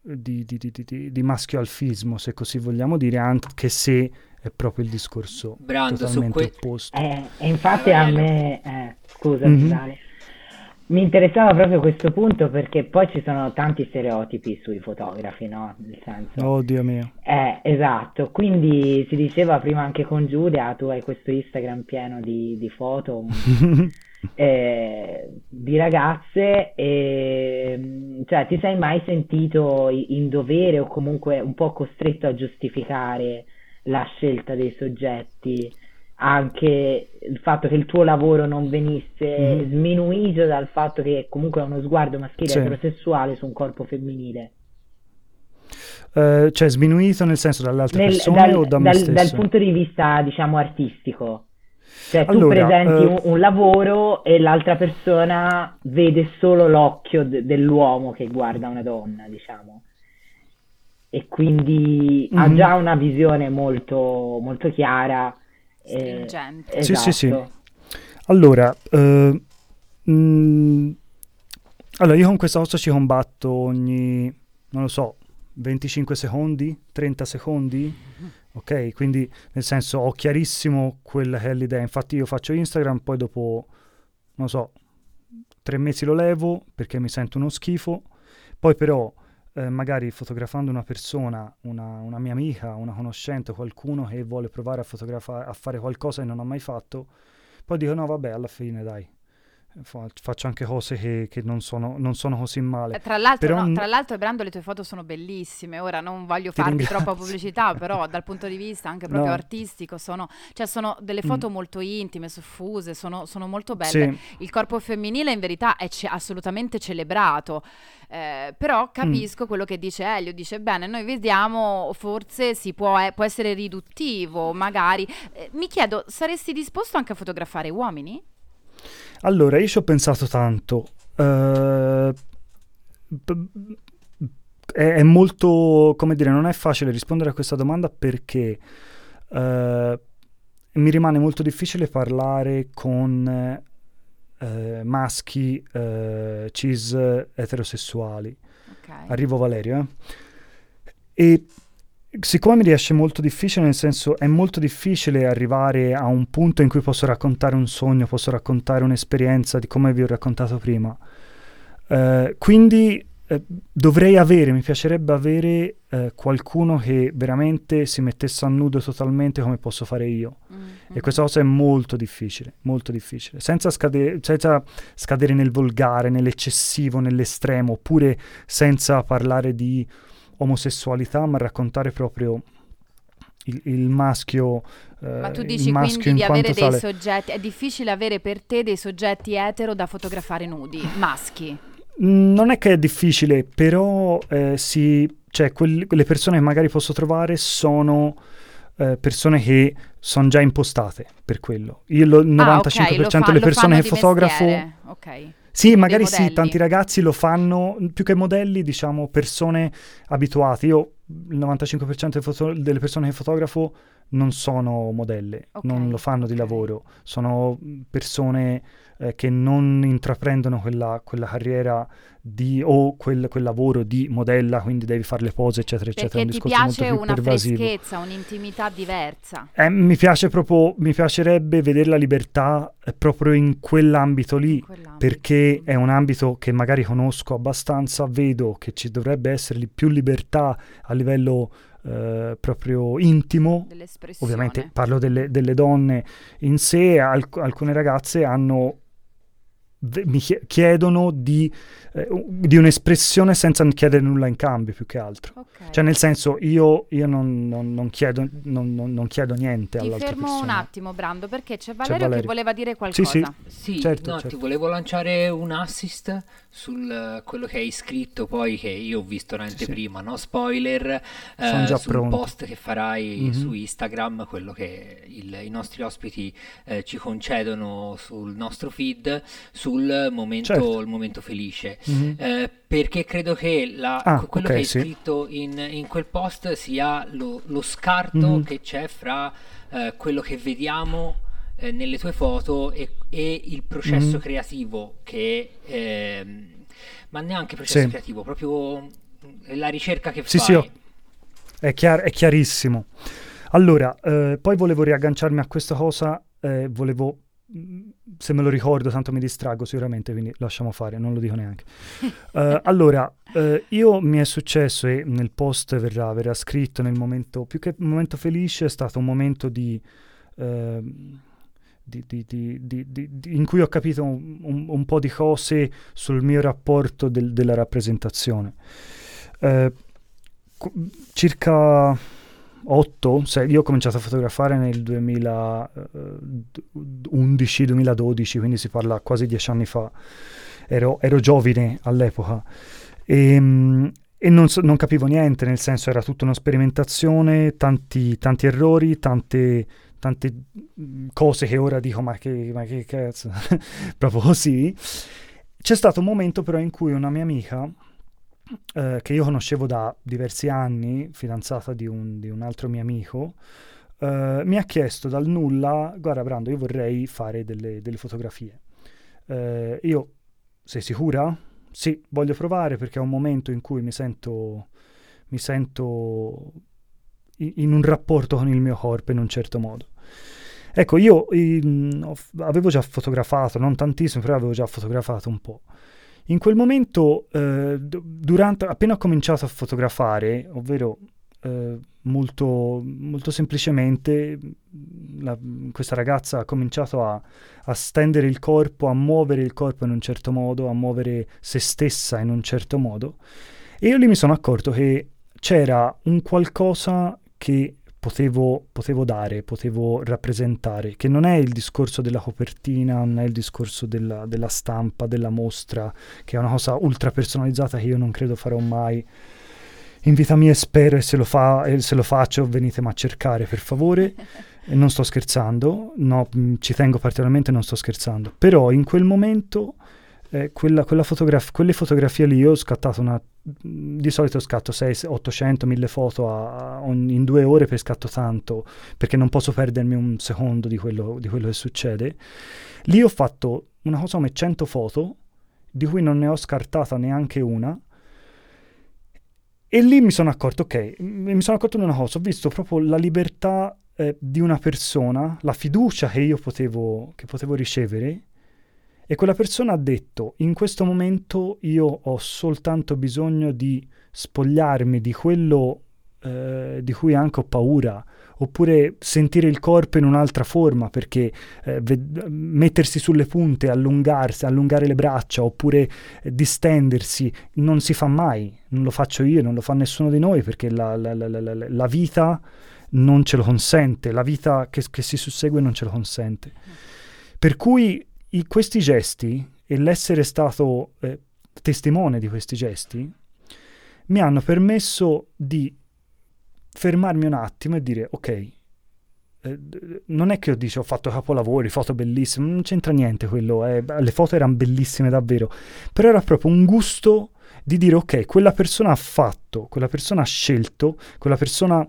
di, di, di, maschio-alfismo, se così vogliamo dire, anche se è proprio il discorso Brando, totalmente que- opposto. Eh, e infatti a me, eh, scusa, mm-hmm. Dale, mi interessava proprio questo punto perché poi ci sono tanti stereotipi sui fotografi, no? Nel senso... Oh Dio mio. Eh, esatto, quindi si diceva prima anche con Giulia, tu hai questo Instagram pieno di, di foto eh, di ragazze e cioè ti sei mai sentito in dovere o comunque un po' costretto a giustificare la scelta dei soggetti, anche il fatto che il tuo lavoro non venisse mm. sminuito dal fatto che comunque è uno sguardo maschile sì. eterosessuale su un corpo femminile. Uh, cioè sminuito nel senso dalle altre nel, persone dal, o da me dal, dal punto di vista diciamo artistico cioè tu allora, presenti uh... un, un, lavoro e l'altra persona vede solo l'occhio de- dell'uomo che guarda una donna diciamo. E quindi mm-hmm. ha già una visione molto, molto chiara eh, esatto. sì sì sì. allora uh, mh, mm, allora io con questa cosa ci combatto ogni non lo so 25 secondi, 30 secondi, ok? Quindi nel senso ho chiarissimo quella che è l'idea, infatti io faccio Instagram, poi dopo, non so, tre mesi lo levo perché mi sento uno schifo, poi però eh, magari fotografando una persona, una, una, mia amica, una conoscente, qualcuno che vuole provare a, fotografa- a fare qualcosa che non ha mai fatto, poi dico no vabbè alla fine dai, faccio anche cose che, che non, sono, non, sono, così male. Eh, tra, l'altro, no, tra l'altro, Brando, le tue foto sono bellissime. Ora non voglio farti ringrazio. troppa pubblicità, però dal punto di vista anche proprio no. artistico sono, cioè sono delle mm. foto mm. molto intime, soffuse, sono, sono molto belle. Sì. Il corpo femminile in verità è ce- assolutamente celebrato. Eh, però capisco mm. quello che dice Elio, dice bene, noi vediamo, forse si può, eh, può essere riduttivo, magari. Eh, mi chiedo, saresti disposto anche a fotografare uomini? Allora, io ci ho pensato tanto. Uh, è, è, molto, come dire, non è facile rispondere a questa domanda perché uh, mi rimane molto difficile parlare con uh, maschi cis eterosessuali. Okay. Arrivo Valerio, eh? E siccome mi riesce molto difficile, nel senso è molto difficile arrivare a un punto in cui posso raccontare un sogno, posso raccontare un'esperienza di come vi ho raccontato prima. Uh, quindi uh, dovrei avere, mi piacerebbe avere uh, qualcuno che veramente si mettesse a nudo totalmente come posso fare io. Mm-hmm. E questa cosa è molto difficile, molto difficile, senza, scade- senza scadere nel volgare, nell'eccessivo, nell'estremo, oppure senza parlare di omosessualità, ma raccontare proprio il, il maschio. Eh, ma tu dici quindi di avere dei tale. soggetti, è difficile avere per te dei soggetti etero da fotografare nudi, maschi? Mm, non è che è difficile, però eh, si, cioè, quel, quelle persone che magari posso trovare sono eh, persone che sono già impostate per quello. Io il 95% ah, okay, delle persone che fotografo... Ok sì, magari sì, tanti ragazzi lo fanno, più che modelli, diciamo, persone abituate. Io il 95% foto- delle persone che fotografo non sono modelle, okay. non lo fanno di lavoro, sono persone eh, che non intraprendono quella, quella carriera di, o quel, quel, lavoro di modella, quindi devi fare le pose, eccetera, eccetera. Perché ti piace una freschezza, un'intimità diversa. Eh, mi piace proprio, mi piacerebbe vedere la libertà eh, proprio in quell'ambito lì, in quell'ambito. perché è un ambito che magari conosco abbastanza, vedo che ci dovrebbe essere più libertà a livello Uh, proprio intimo, ovviamente parlo delle, delle, donne in sé, alc- alcune ragazze hanno mi chiedono di, eh, di, un'espressione senza chiedere nulla in cambio più che altro. Okay. Cioè nel senso io, io non, non, non, chiedo, non, chiedo, niente ti all'altra fermo persona. un attimo Brando perché c'è Valerio, c'è Valerio. che voleva dire qualcosa. Sì, sì. sì certo, no, certo. ti volevo lanciare un assist su quello che hai scritto poi che io ho visto un'anteprima, sì. no spoiler, eh, sul pronto. post che farai mm-hmm. su Instagram, quello che il, i nostri ospiti eh, ci concedono sul nostro feed, su sul momento, certo. il momento felice. Mm-hmm. Eh, perché credo che la, ah, quello okay, che hai sì. scritto in, in, quel post sia lo, lo scarto mm-hmm. che c'è fra eh, quello che vediamo eh, nelle tue foto e, e il processo mm-hmm. creativo che ehm, ma neanche processo sì. creativo proprio la ricerca che sì, fai sì, oh. è, chiar- è chiarissimo allora eh, poi volevo riagganciarmi a questa cosa eh, volevo se me lo ricordo, tanto mi distraggo sicuramente, quindi lasciamo fare, non lo dico neanche. uh, allora, uh, io mi è successo e nel post verrà, verrà, scritto nel momento, più che un momento felice, è stato un momento di... Uh, di, di, di, in cui ho capito un, un, un, po' di cose sul mio rapporto del, della rappresentazione. circa 2008, se, io ho cominciato a fotografare nel 2011-2012, quindi si parla quasi dieci anni fa, ero, ero giovine all'epoca e, ehm, e non, so, non, capivo niente, nel senso era tutta una sperimentazione, tanti, tanti errori, tante, tante cose che ora dico ma che, ma che cazzo, proprio così. C'è stato un momento però in cui una mia amica eh, che io conoscevo da diversi anni, fidanzata di un, di un altro mio amico, eh, mi ha chiesto dal nulla, guarda Brando, io vorrei fare delle, delle fotografie. Eh, io, sei sicura? Sì, voglio provare perché è un momento in cui mi sento, mi sento in, in un rapporto con il mio corpo in un certo modo. Ecco, io in, avevo già fotografato, non tantissimo, però avevo già fotografato un po'. In quel momento, eh, durante, appena ho cominciato a fotografare, ovvero eh, molto, molto, semplicemente, la, questa ragazza ha cominciato a, a, stendere il corpo, a muovere il corpo in un certo modo, a muovere se stessa in un certo modo. E io lì mi sono accorto che c'era un qualcosa che potevo, potevo, dare, potevo rappresentare, che non è il discorso della copertina, non è il discorso della, della stampa, della mostra, che è una cosa ultra personalizzata che io non credo farò mai in vita mia e spero e se lo, fa, e se lo faccio venitemi a cercare per favore. E non sto scherzando, no, ci tengo particolarmente, non sto scherzando. Però in quel momento eh, quella, quella fotograf- quelle fotografie lì, ho scattato una... Di solito scatto 600, 800, 1000 foto a, a, in due ore per scatto tanto, perché non posso perdermi un secondo di quello, di quello che succede. Lì ho fatto una cosa come 100 foto, di cui non ne ho scartata neanche una, e lì mi sono accorto, ok, mi sono accorto di una cosa, ho visto proprio la libertà eh, di una persona, la fiducia che io potevo, che potevo ricevere e quella persona ha detto, in questo momento io ho soltanto bisogno di spogliarmi di quello eh, di cui anche ho paura, oppure sentire il corpo in un'altra forma, perché eh, ved- mettersi sulle punte, allungarsi, allungare le braccia, oppure eh, distendersi, non si fa mai, non lo faccio io, non lo fa nessuno di noi, perché la, la, la, la vita non ce lo consente, la vita che, che si sussegue non ce lo consente. Per cui i, questi gesti e l'essere stato eh, testimone di questi gesti mi hanno permesso di fermarmi un attimo e dire ok, eh, non è che io dico ho fatto capolavori, foto bellissime, non c'entra niente quello, eh, le foto erano bellissime davvero, però era proprio un gusto di dire ok, quella persona ha fatto, quella persona ha scelto, quella persona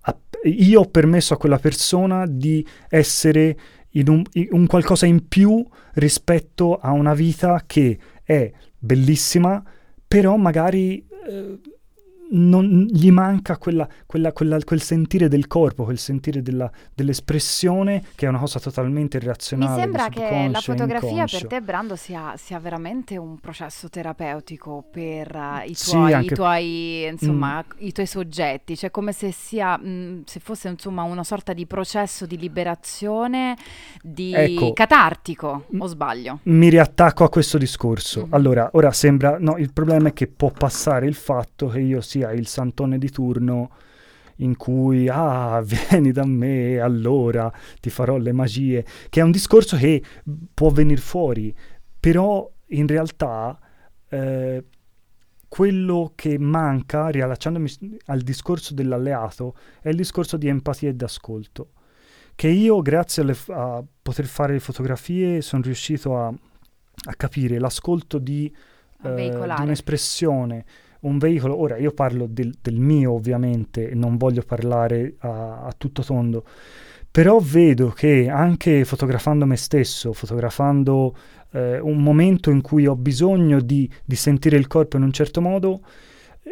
ha, io ho permesso a quella persona di essere in un, in un qualcosa in più rispetto a una vita che è bellissima, però magari eh, non, gli manca quella, quella, quella, quel sentire del corpo, quel sentire della, dell'espressione che è una cosa totalmente irrazionale. Mi sembra che la fotografia inconscio. per te, Brando, sia, sia, veramente un processo terapeutico per uh, i, tuoi, sì, anche... i, tuoi, insomma, mm. i tuoi soggetti, cioè come se, sia, mh, mm, se fosse insomma, una sorta di processo di liberazione, di ecco, catartico, o sbaglio? Mi riattacco a questo discorso. Mm-hmm. Allora, ora sembra, no, il problema è che può passare il fatto che io sia sia il santone di turno in cui ah vieni da me allora ti farò le magie che è un discorso che può venire fuori però in realtà eh, quello che manca riallacciandomi al discorso dell'alleato è il discorso di empatia e d'ascolto che io grazie alle, a poter fare le fotografie sono riuscito a, a capire l'ascolto di, eh, di un'espressione un veicolo, ora io parlo del, del mio ovviamente, non voglio parlare a, a, tutto tondo, però vedo che anche fotografando me stesso, fotografando eh, un momento in cui ho bisogno di, di sentire il corpo in un certo modo,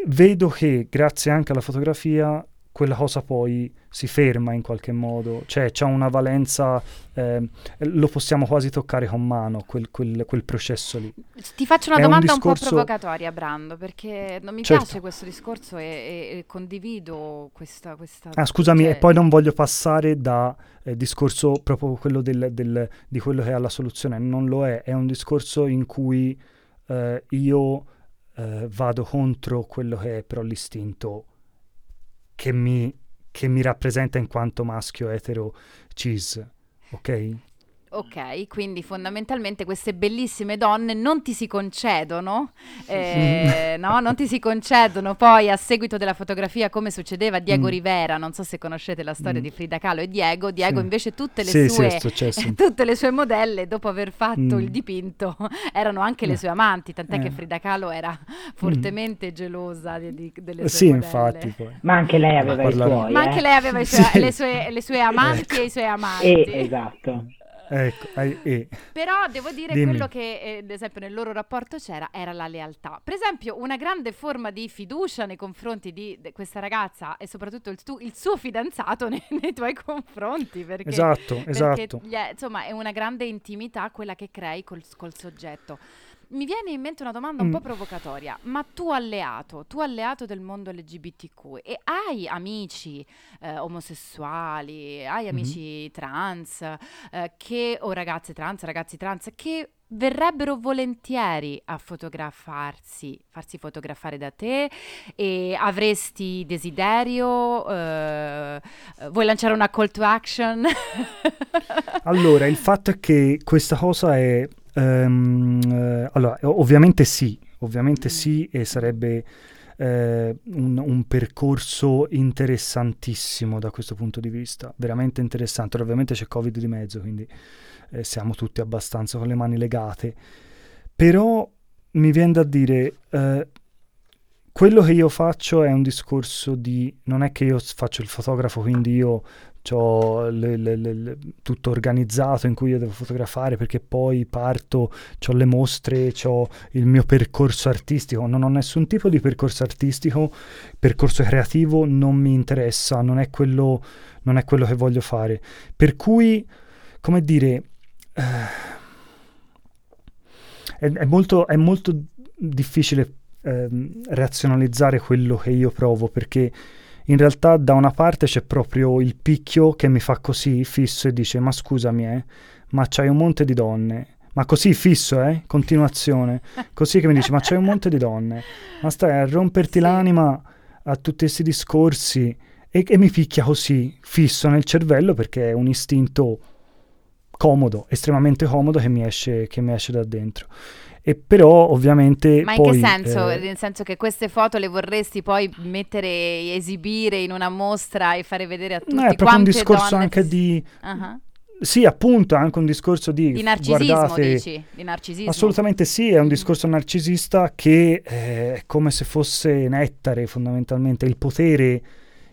vedo che grazie anche alla fotografia quella cosa poi si ferma in qualche modo, cioè c'è una valenza, eh, lo possiamo quasi toccare con mano, quel, quel, quel processo lì. Ti faccio una È domanda un, discorso... un, po' provocatoria, Brando, perché non mi certo. piace questo discorso e, e, e condivido questa... questa ah, scusami, cioè... e poi non voglio passare da eh, discorso proprio quello del, del, di quello che è la soluzione, non lo è, è un discorso in cui eh, io eh, vado contro quello che è però l'istinto che mi, che mi rappresenta in quanto maschio etero cis, ok? Ok, quindi fondamentalmente queste bellissime donne non ti si concedono, eh, no? Non ti si concedono poi a seguito della fotografia come succedeva a Diego mm. Rivera, non so se conoscete la storia mm. di Frida Kahlo e Diego, Diego sì. invece tutte le, sì, sue, sì, tutte le sue modelle dopo aver fatto mm. il dipinto erano anche le eh. sue amanti, tant'è eh. che Frida Kahlo era fortemente gelosa di, di, delle sue sì, modelle. infatti. Poi. Ma anche lei aveva i suoi. Ma anche eh. lei aveva sue, le, sue, le, sue, amanti ecco. e i suoi amanti. E, esatto. Ecco, eh, Però devo dire Dimmi. quello che, eh, ad esempio, nel loro rapporto c'era era la lealtà. Per esempio, una grande forma di fiducia nei confronti di, questa ragazza e soprattutto il, tu, il suo fidanzato nei, nei, tuoi confronti. Perché, esatto, perché esatto. Gli è, insomma, è una grande intimità quella che crei col, col soggetto. Mi viene in mente una domanda un mm. po' provocatoria, ma tu alleato, tu alleato del mondo LGBTQ e hai amici eh, omosessuali, hai mm-hmm. amici mm-hmm. trans eh, che, o ragazze trans, ragazzi trans che verrebbero volentieri a fotografarsi, farsi fotografare da te e avresti desiderio, eh, vuoi lanciare una call to action? allora, il fatto è che questa cosa è Um, allora, ovviamente sì, ovviamente sì e sarebbe eh, un, un, percorso interessantissimo da questo punto di vista, veramente interessante. ovviamente c'è Covid di mezzo, quindi eh, siamo tutti abbastanza con le mani legate. Però mi viene da dire, eh, quello che io faccio è un discorso di, non è che io faccio il fotografo, quindi io ho le, le, le, tutto organizzato in cui io devo fotografare perché poi parto, ho le mostre, ho il mio percorso artistico, non ho nessun tipo di percorso artistico, percorso creativo non mi interessa, non è quello, non è quello che voglio fare. Per cui, come dire, eh, è, è, molto, è molto difficile eh, razionalizzare quello che io provo perché in realtà da una parte c'è proprio il picchio che mi fa così fisso e dice ma scusami eh, ma c'hai un monte di donne ma così fisso, eh? Continuazione. Così che mi dice, ma c'hai un monte di donne. Ma stai a romperti sì. l'anima a tutti questi discorsi e, e, mi picchia così, fisso nel cervello perché è un istinto comodo, estremamente comodo che mi esce, che mi esce da dentro. E però ovviamente... Ma in poi, che senso? Eh, Nel senso che queste foto le vorresti poi mettere, esibire in una mostra e fare vedere a tutti no, è proprio un discorso anche di... Uh-huh. Sì, appunto, è anche un discorso di... Di narcisismo, guardate, dici? Di narcisismo. Assolutamente sì, è un discorso narcisista che eh, è come se fosse nettare fondamentalmente, il potere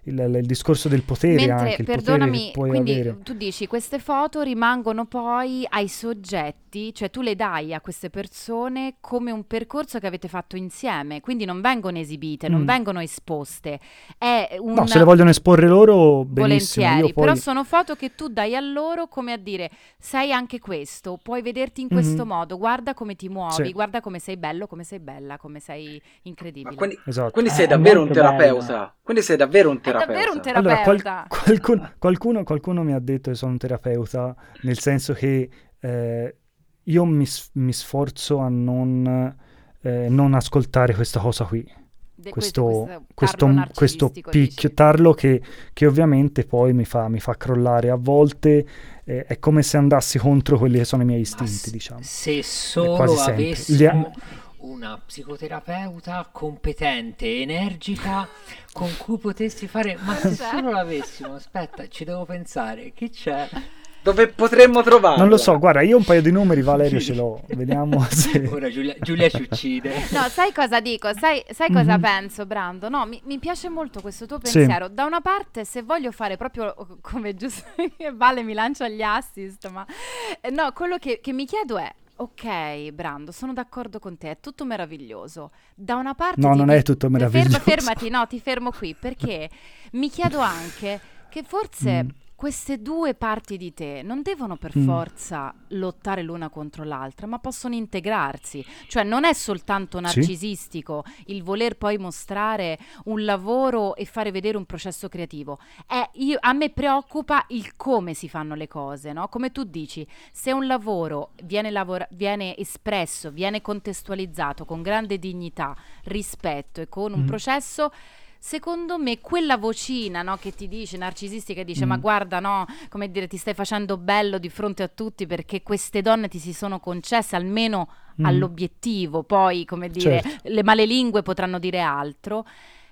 il, il, discorso del potere Mentre, anche, il perdonami, potere quindi avere. tu dici queste foto rimangono poi ai soggetti, cioè tu le dai a queste persone come un percorso che avete fatto insieme, quindi non vengono esibite, mm. non vengono esposte. È un no, se le vogliono esporre loro, benissimo. Volentieri, poi... però sono foto che tu dai a loro come a dire sei anche questo, puoi vederti in questo mm-hmm. modo, guarda come ti muovi, sì. guarda come sei bello, come sei bella, come sei incredibile. Quindi, esatto. quindi, sei davvero un terapeuta. Bello. Quindi sei davvero un terapeuta terapeuta. È davvero un terapeuta. Allora, qual- qualcuno, qualcuno, qualcuno, mi ha detto che sono un terapeuta, nel senso che eh, io mi, mi, sforzo a non, eh, non, ascoltare questa cosa qui. De questo, questo, questo, questo picchio, tarlo che, che, ovviamente poi mi fa, mi fa crollare a volte eh, è come se andassi contro quelli che sono i miei istinti diciamo se solo avessi una psicoterapeuta competente, energica, con cui potessi fare... Ma se solo l'avessimo, aspetta, ci devo pensare, chi c'è? Dove potremmo trovare? Non lo so, guarda, io un paio di numeri, Valerio ce l'ho, vediamo se... Ora Giulia, Giulia ci uccide. No, sai cosa dico? Sai, sai mm-hmm. cosa penso, Brando? No, mi, mi, piace molto questo tuo pensiero. Sì. Da una parte, se voglio fare proprio come giusto, Vale mi lancia gli assist, ma... Eh, no, quello che, che mi chiedo è, Ok, Brando, sono d'accordo con te, è tutto meraviglioso. Da una parte... No, non è tutto meraviglioso. Ferma, fermati, no, ti fermo qui, perché mi chiedo anche che forse mm queste due parti di te non devono per mm. forza lottare l'una contro l'altra, ma possono integrarsi. Cioè non è soltanto narcisistico sì. il voler poi mostrare un lavoro e fare vedere un processo creativo. Io, a me preoccupa il come si fanno le cose, no? Come tu dici, se un lavoro viene, lavora- viene espresso, viene contestualizzato con grande dignità, rispetto e con un mm. processo secondo me quella vocina no, che ti dice, narcisistica, che dice mm. ma guarda no, come dire ti stai facendo bello di fronte a tutti perché queste donne ti si sono concesse almeno mm. all'obiettivo, poi come dire certo. le malelingue potranno dire altro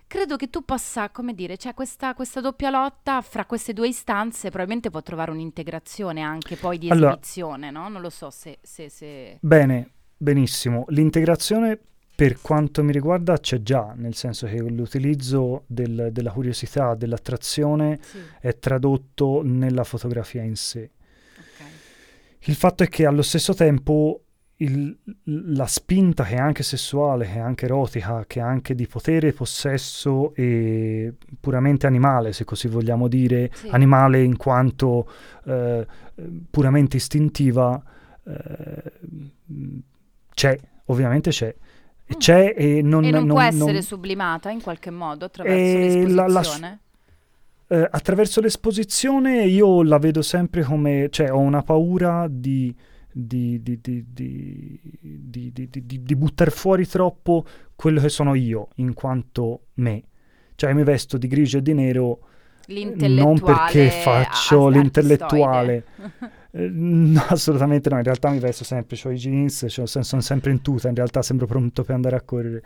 credo che tu possa, come dire, c'è cioè questa, questa, doppia lotta fra queste due istanze, probabilmente può trovare un'integrazione anche poi di allora, esibizione, no? Non lo so se, se, se... Bene, benissimo. L'integrazione per quanto mi riguarda c'è già, nel senso che l'utilizzo del, della curiosità, dell'attrazione sì. è tradotto nella fotografia in sé. Okay. Il fatto è che allo stesso tempo il, la spinta che è anche sessuale, che è anche erotica, che è anche di potere, possesso e puramente animale, se così vogliamo dire, sì. animale in quanto eh, puramente istintiva, eh, c'è, ovviamente c'è. Mm. C'è e non, e non, non può essere non... sublimata in qualche modo attraverso l'esposizione? La, la, eh, attraverso l'esposizione io la vedo sempre come, cioè ho una paura di di, di, di, di buttare fuori troppo quello che sono io in quanto me. Cioè mi vesto di grigio e di nero non perché faccio l'intellettuale. Eh, no, assolutamente no, in realtà mi vesto sempre, ho i jeans, cioè, sono sempre in tuta, in realtà sembro pronto per andare a correre.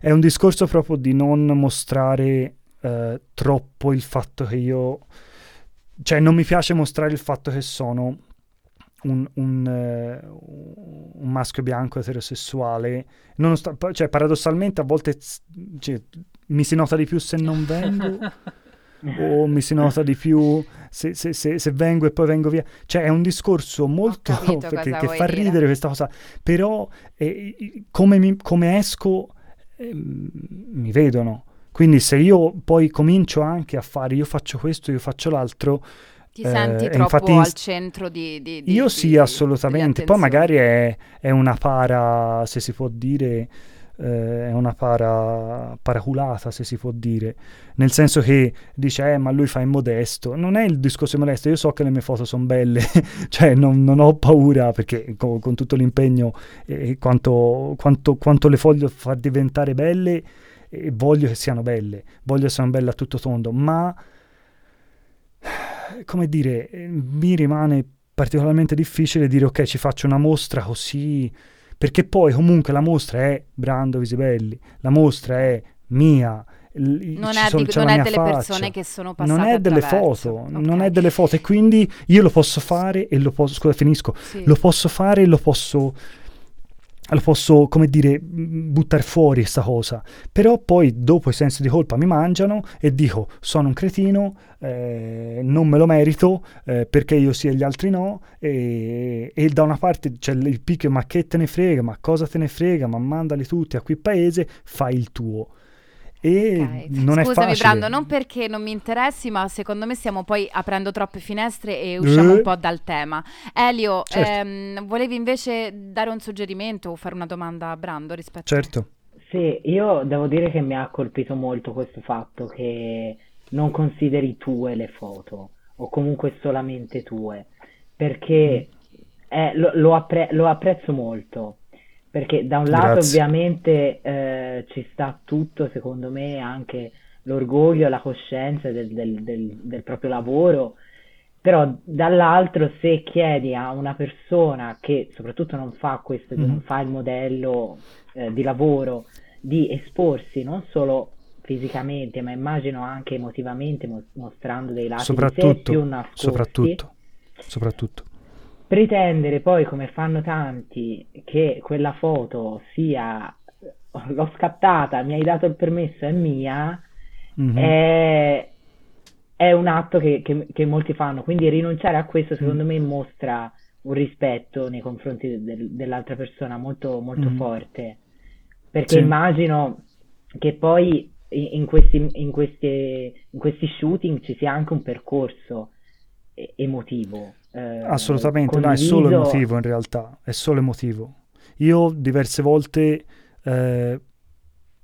È un discorso proprio di non mostrare eh, troppo il fatto che io... Cioè non mi piace mostrare il fatto che sono un, un, uh, un, maschio bianco eterosessuale, sta, cioè paradossalmente a volte cioè, mi si nota di più se non vengo o mi si nota di più se, se, se, se, vengo e poi vengo via. Cioè è un discorso molto perché, che fa dire. ridere questa cosa, però eh, come, mi, come, esco eh, mi vedono. Quindi se io poi comincio anche a fare, io faccio questo, io faccio l'altro, ti senti eh, troppo infatti, al centro di, di, di Io di, sì, assolutamente. Poi magari è, è, una para, se si può dire, eh, è una para paraculata, se si può dire. Nel senso che dice, eh, ma lui fa immodesto. Non è il discorso modesto, io so che le mie foto sono belle, cioè non, non, ho paura perché con, con tutto l'impegno e eh, quanto, quanto, quanto le voglio far diventare belle e voglio che siano belle, voglio che siano belle a tutto tondo, ma come dire, mi rimane particolarmente difficile dire ok, ci faccio una mostra così, perché poi comunque la mostra è Brando Visibelli, la mostra è mia, non è, sono, di, non è delle faccia. persone che sono passate non è delle foto okay. non è delle foto e quindi io lo posso fare e lo posso scusa finisco sì. lo posso fare e lo posso lo posso, come dire, buttare fuori questa cosa. Però poi dopo i sensi di colpa mi mangiano e dico sono un cretino, eh, non me lo merito eh, perché io sì e gli altri no. E, e da una parte c'è il picchio, ma che te ne frega, ma cosa te ne frega, ma mandali tutti a quel paese, fai il tuo. E okay. non Scusami, Brando, non perché non mi interessi, ma secondo me stiamo poi aprendo troppe finestre e usciamo uh. un po' dal tema. Elio, certo. ehm, volevi invece dare un suggerimento o fare una domanda a Brando rispetto certo. a... Sì, io devo dire che mi ha colpito molto questo fatto che non consideri tue le foto o comunque solamente tue, perché mm. eh, lo, lo, appre- lo apprezzo molto perché da un lato Grazie. ovviamente eh, ci sta tutto, secondo me, anche l'orgoglio la coscienza del, del, del, del, proprio lavoro, però dall'altro se chiedi a una persona che soprattutto non fa questo, mm. non fa il modello eh, di lavoro, di esporsi non solo fisicamente, ma immagino anche emotivamente, mostrando dei lati di sé più nascosti. Soprattutto, soprattutto pretendere poi, come fanno tanti, che quella foto sia l'ho scattata, mi hai dato il permesso, è mia, mm-hmm. è, è, un atto che, che, che, molti fanno. Quindi rinunciare a questo, secondo mm. me, mostra un rispetto nei confronti del, dell'altra persona molto, molto mm. forte. Perché sì. immagino che poi in questi, in, questi, in questi shooting ci sia anche un percorso emotivo. Eh, Assolutamente, no, è solo emotivo in realtà, è solo emotivo. Io diverse volte eh,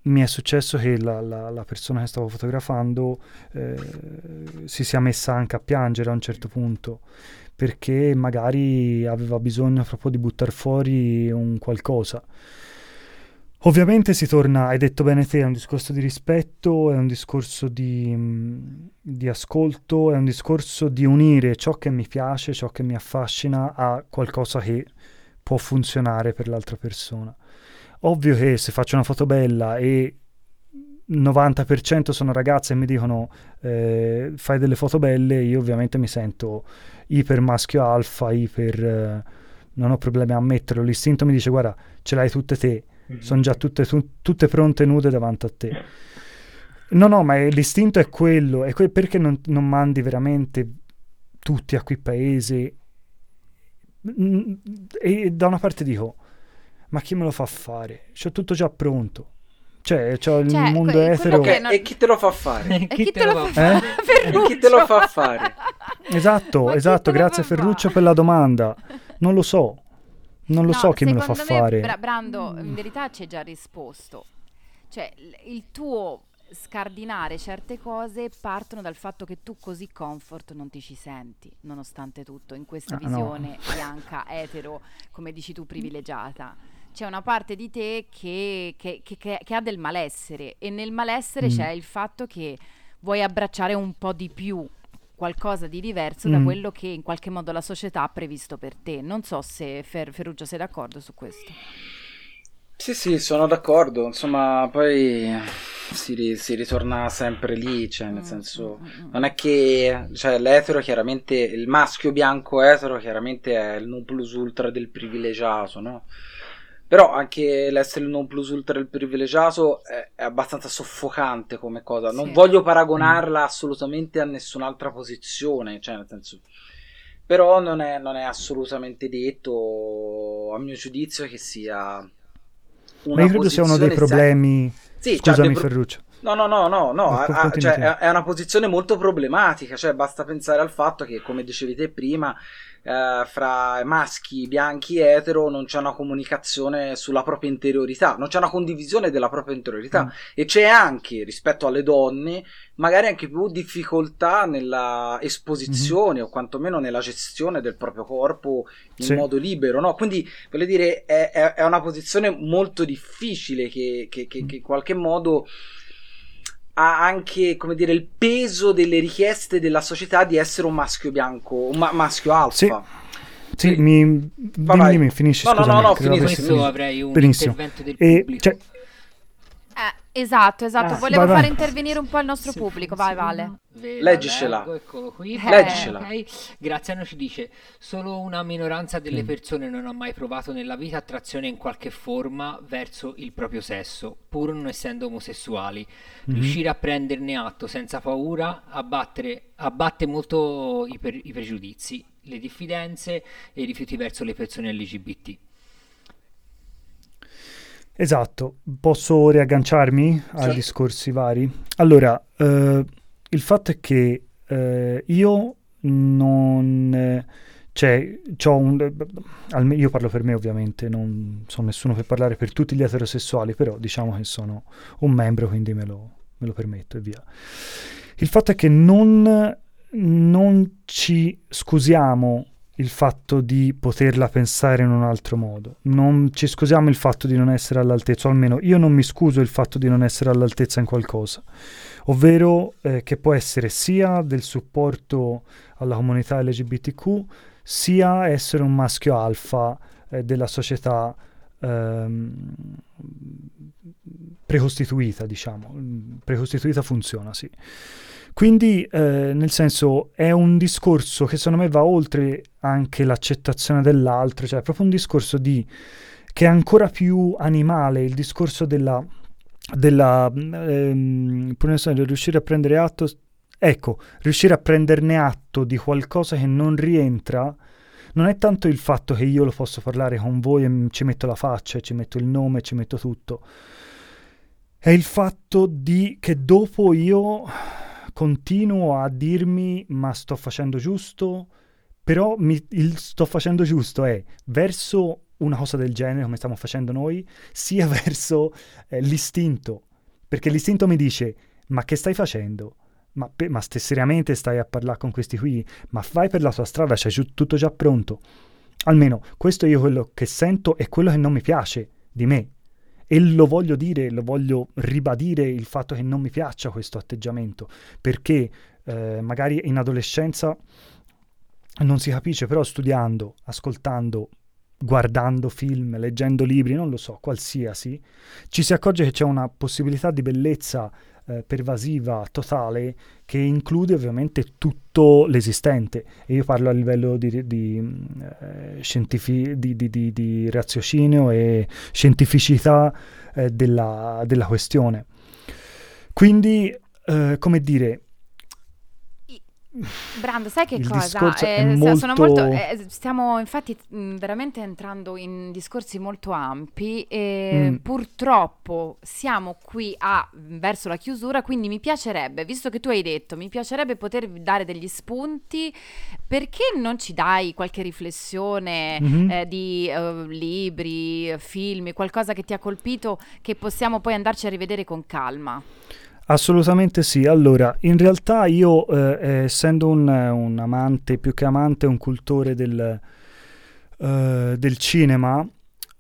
mi è successo che la, la, la, persona che stavo fotografando eh, si sia messa anche a piangere a un certo punto perché magari aveva bisogno proprio di buttare fuori un qualcosa. Ovviamente si torna, hai detto bene te, è un discorso di rispetto, è un discorso di, di, ascolto, è un discorso di unire ciò che mi piace, ciò che mi affascina a qualcosa che può funzionare per l'altra persona. Ovvio che se faccio una foto bella e 90% sono ragazze e mi dicono eh, fai delle foto belle, io ovviamente mi sento iper maschio alfa, iper... Eh, non ho problemi a ammetterlo, l'istinto mi dice guarda ce l'hai tutte te mm-hmm. sono già tutte, tu, tutte, pronte nude davanti a te. No, no, ma l'istinto è quello, è que- perché non, non, mandi veramente tutti a quel paese? E da una parte dico, ma chi me lo fa fare? C'ho tutto già pronto. Cioè, c'ho il cioè, mondo que- etero. Okay, non... E chi te lo fa fare? e chi, te, lo fa fare? Eh? E chi te lo fa fare? Esatto, esatto, grazie Ferruccio per la domanda. Non lo so. Non lo no, so chi me lo fa me, fare. Bra- Brando, in verità ci hai già risposto. Cioè, il tuo scardinare certe cose partono dal fatto che tu così comfort non ti ci senti, nonostante tutto, in questa ah, visione no. bianca, etero, come dici tu, privilegiata. C'è una parte di te che, che, che, che ha del malessere e nel malessere mm. c'è il fatto che vuoi abbracciare un po' di più qualcosa di diverso mm. da quello che in qualche modo la società ha previsto per te. Non so se Fer- Ferrugia sei d'accordo su questo. Sì, sì, sono d'accordo. Insomma, poi si, ri- si ritorna sempre lì, cioè, nel mm, senso, mm, mm, non è che cioè, l'etero, chiaramente, il maschio bianco etero, chiaramente è il non plus ultra del privilegiato, no? Però anche l'essere il non plus ultra del privilegiato è, è abbastanza soffocante come cosa. Non sì. voglio paragonarla mm. assolutamente a nessun'altra posizione, cioè nel senso... Però non è, non è assolutamente detto, a mio giudizio, che sia... Una Ma io credo sia uno dei problemi... Sì, Scusami pro... Ferruccio. No, no, no, no, no. A, a, cioè, è, è una posizione molto problematica, cioè basta pensare al fatto che, come dicevi te prima, eh, fra maschi bianchi etero non c'è una comunicazione sulla propria interiorità, non c'è una condivisione della propria interiorità mm. e c'è anche rispetto alle donne magari anche più difficoltà nella esposizione mm-hmm. o quantomeno nella gestione del proprio corpo in sì. modo libero, no? Quindi voglio dire è, è, è una posizione molto difficile che, che, che, mm. che in qualche modo ha anche, come dire, il peso delle richieste della società di essere un maschio bianco, un ma- maschio alfa. Sì. Sì, mi, dimmi, dimmi, finisci, no, scusami. No, no, no, finisco. Questo avrei un Benissimo. intervento del e, pubblico. Cioè, Esatto, esatto. Ah, Volevo vai, fare intervenire un po' il nostro Se pubblico. Vai, Vale. Leggiscela. Leggo, eccolo qui. Eh. Leggiscela. Okay. Graziano ci dice: Solo una minoranza delle mm. persone non ha mai provato nella vita attrazione in qualche forma verso il proprio sesso, pur non essendo omosessuali. Mm-hmm. Riuscire a prenderne atto senza paura abbattere, abbatte molto i, per, i pregiudizi, le diffidenze e i rifiuti verso le persone LGBT. Esatto, posso riagganciarmi sì. ai discorsi vari? Allora, eh, il fatto è che eh, io non... Cioè, un, io parlo per me ovviamente, non sono nessuno per parlare per tutti gli eterosessuali, però diciamo che sono un membro, quindi me lo, me lo permetto e via. Il fatto è che non, non ci scusiamo il fatto di poterla pensare in un altro modo. Non ci scusiamo il fatto di non essere all'altezza, o almeno io non mi scuso il fatto di non essere all'altezza in qualcosa, ovvero eh, che può essere sia del supporto alla comunità LGBTQ, sia essere un maschio alfa eh, della società ehm, precostituita, diciamo. Precostituita funziona, sì. Quindi, eh, nel senso, è un discorso che secondo me va oltre anche l'accettazione dell'altro, cioè è proprio un discorso di, che è ancora più animale, il discorso della, della ehm, riuscire a prendere atto, ecco, riuscire a prenderne atto di qualcosa che non rientra non è tanto il fatto che io lo posso parlare con voi e ci metto la faccia, ci metto il nome, ci metto tutto. È il fatto di che dopo io continuo a dirmi ma sto facendo giusto, però mi, il sto facendo giusto è verso una cosa del genere come stiamo facendo noi, sia verso eh, l'istinto, perché l'istinto mi dice ma che stai facendo? Ma, pe- ma stai seriamente stai a parlare con questi qui? Ma vai per la tua strada, c'è giu- tutto già pronto. Almeno questo io quello che sento è quello che non mi piace di me. e lo voglio dire, lo voglio ribadire il fatto che non mi piaccia questo atteggiamento, perché eh, magari in adolescenza non si capisce, però studiando, ascoltando, guardando film, leggendo libri, non lo so, qualsiasi, ci si accorge che c'è una possibilità di bellezza eh, pervasiva, totale, che include ovviamente tutto l'esistente. E io parlo a livello di, di, eh, scientifi- di, di raziocinio e scientificità eh, della, della, questione. Quindi, eh, come dire, Brando, sai che il cosa? Eh, molto... Molto, eh, stiamo infatti mh, veramente entrando in discorsi molto ampi e mm. purtroppo siamo qui a, verso la chiusura, quindi mi piacerebbe, visto che tu hai detto, mi piacerebbe poter dare degli spunti, perché non ci dai qualche riflessione mm-hmm. eh, di uh, libri, film, qualcosa che ti ha colpito che possiamo poi andarci a rivedere con calma? Assolutamente sì. Allora, in realtà io, eh, essendo un, un, amante, più che amante, un cultore del, uh, del cinema,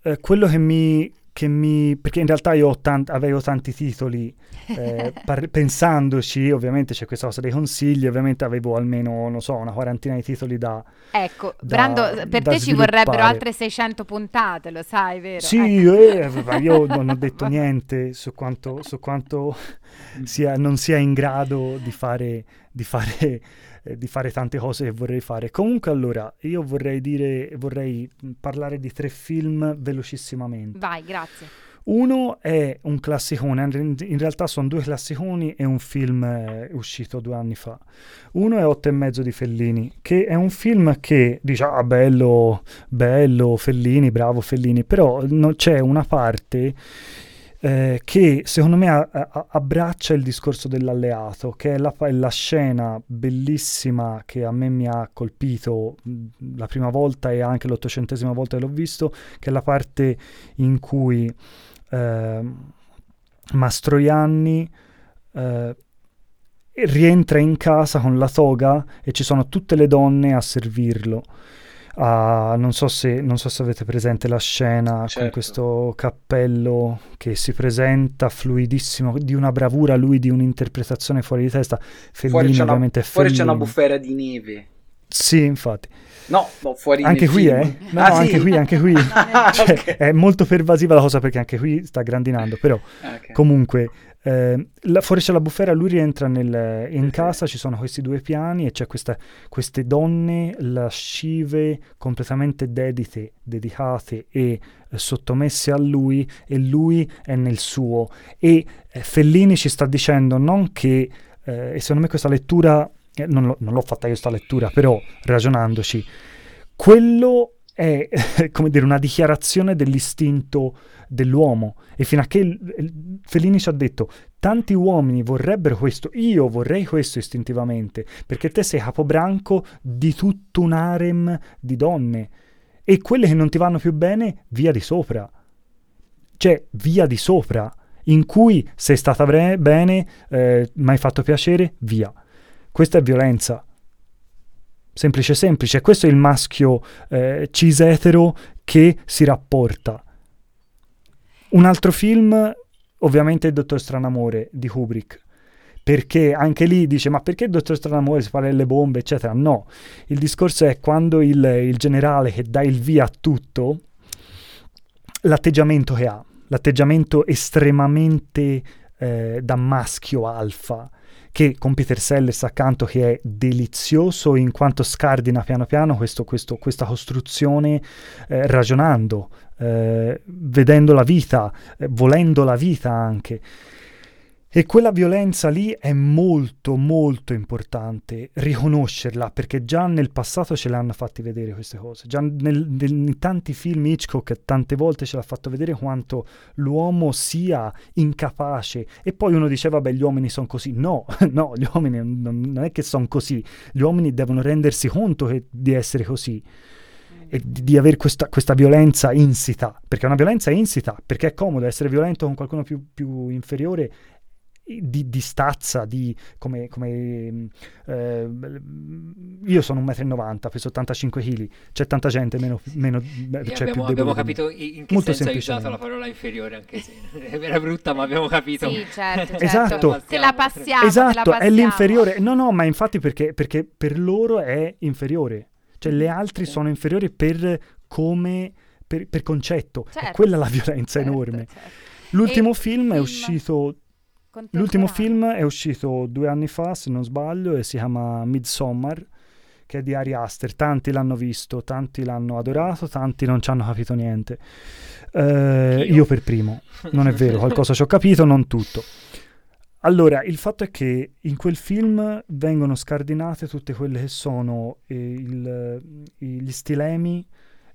eh, quello che mi, che mi... perché in realtà io tant- avevo tanti titoli eh, par- pensandoci, ovviamente c'è questa cosa dei consigli, ovviamente avevo almeno, non so, una quarantina di titoli da Ecco, da, Brando, per te ci vorrebbero altre 600 puntate, lo sai, vero? Sì, ecco. eh, io non ho detto niente su quanto, su quanto sia, non sia in grado di fare, di fare eh, di fare tante cose che vorrei fare. Comunque allora, io vorrei dire, vorrei parlare di tre film velocissimamente. Vai, grazie. Uno è un classicone, in realtà sono due classiconi e un film eh, uscito due anni fa. Uno è Otto e mezzo di Fellini, che è un film che dice, ah bello, bello, Fellini, bravo Fellini, però no, c'è una parte eh, che secondo me a, a, abbraccia il discorso dell'alleato, che è la, la, scena bellissima che a me mi ha colpito la prima volta e anche l'ottocentesima volta che l'ho visto, che è la parte in cui eh, Mastroianni eh, rientra in casa con la toga e ci sono tutte le donne a servirlo Uh, non, so se, non, so se, avete presente la scena certo. con questo cappello che si presenta fluidissimo, di una bravura, lui di un'interpretazione fuori di testa. Fellini fuori ovviamente una, Fuori c'è una bufera di neve. Sì, infatti. No, no fuori anche qui, eh? No, ah, no, sì? anche qui, anche qui. cioè, okay. È molto pervasiva la cosa perché anche qui sta grandinando, però okay. comunque eh, la, fuori c'è la bufera, lui rientra nel, in casa, ci sono questi due piani e c'è questa, queste donne lascive completamente dedite, dedicate e eh, sottomesse a lui e lui è nel suo. E eh, Fellini ci sta dicendo non che, eh, e secondo me questa lettura, eh, non, lo, non l'ho fatta io sta lettura, però ragionandoci, quello è come dire una dichiarazione dell'istinto dell'uomo e fino a che Fellini ci ha detto tanti uomini vorrebbero questo, io vorrei questo istintivamente, perché te sei capobranco di tutto un harem di donne e quelle che non ti vanno più bene, via di sopra. Cioè, via di sopra, in cui sei stata bre- bene, eh, mi hai fatto piacere, via. Questa è violenza. Semplice, semplice. Questo è il maschio eh, cis etero che si rapporta un altro film, ovviamente, è Dottor Stranamore di Kubrick. Perché anche lì dice: Ma perché Dottor Stranamore si spara le bombe, eccetera? No, il discorso è quando il, il generale che dà il via a tutto, l'atteggiamento che ha, l'atteggiamento estremamente eh, da maschio alfa, che con Peter Sellers accanto che è delizioso in quanto scardina piano piano questo, questo, questa costruzione eh, ragionando eh, vedendo la vita, eh, volendo la vita anche. E quella violenza lì è molto molto importante riconoscerla perché già nel passato ce l'hanno fatti vedere queste cose, già nel, nel, in tanti film Hitchcock tante volte ce l'ha fatto vedere quanto l'uomo sia incapace. E poi uno dice vabbè gli uomini sono così, no, no gli uomini non, non è che sono così, gli uomini devono rendersi conto che, di essere così e di, di avere questa, questa, violenza insita, perché è una violenza insita, perché è comodo essere violento con qualcuno più, più inferiore, di, di stazza, di come, come eh, io sono 1,90 m, peso 85 kg, c'è tanta gente meno, meno cioè abbiamo, abbiamo capito in che Molto senso hai usato la parola inferiore, anche se era brutta, ma abbiamo capito. Sì, certo, certo. Esatto. Se la passiamo, esatto, la passiamo. è l'inferiore. No, no, ma infatti perché, perché per loro è inferiore. Cioè le altre sono inferiori per come per, per concetto. Certo. quella la violenza certo, enorme. Certo. L'ultimo film, film è uscito L'ultimo film è uscito due anni fa, se non sbaglio, e si chiama Midsommar, che è di Ari Aster. Tanti l'hanno visto, tanti l'hanno adorato, tanti non ci hanno capito niente. Eh, io. io per primo, non è vero, qualcosa ci ho capito, non tutto. Allora, il fatto è che in quel film vengono scardinate tutte quelle che sono eh, il, gli stilemi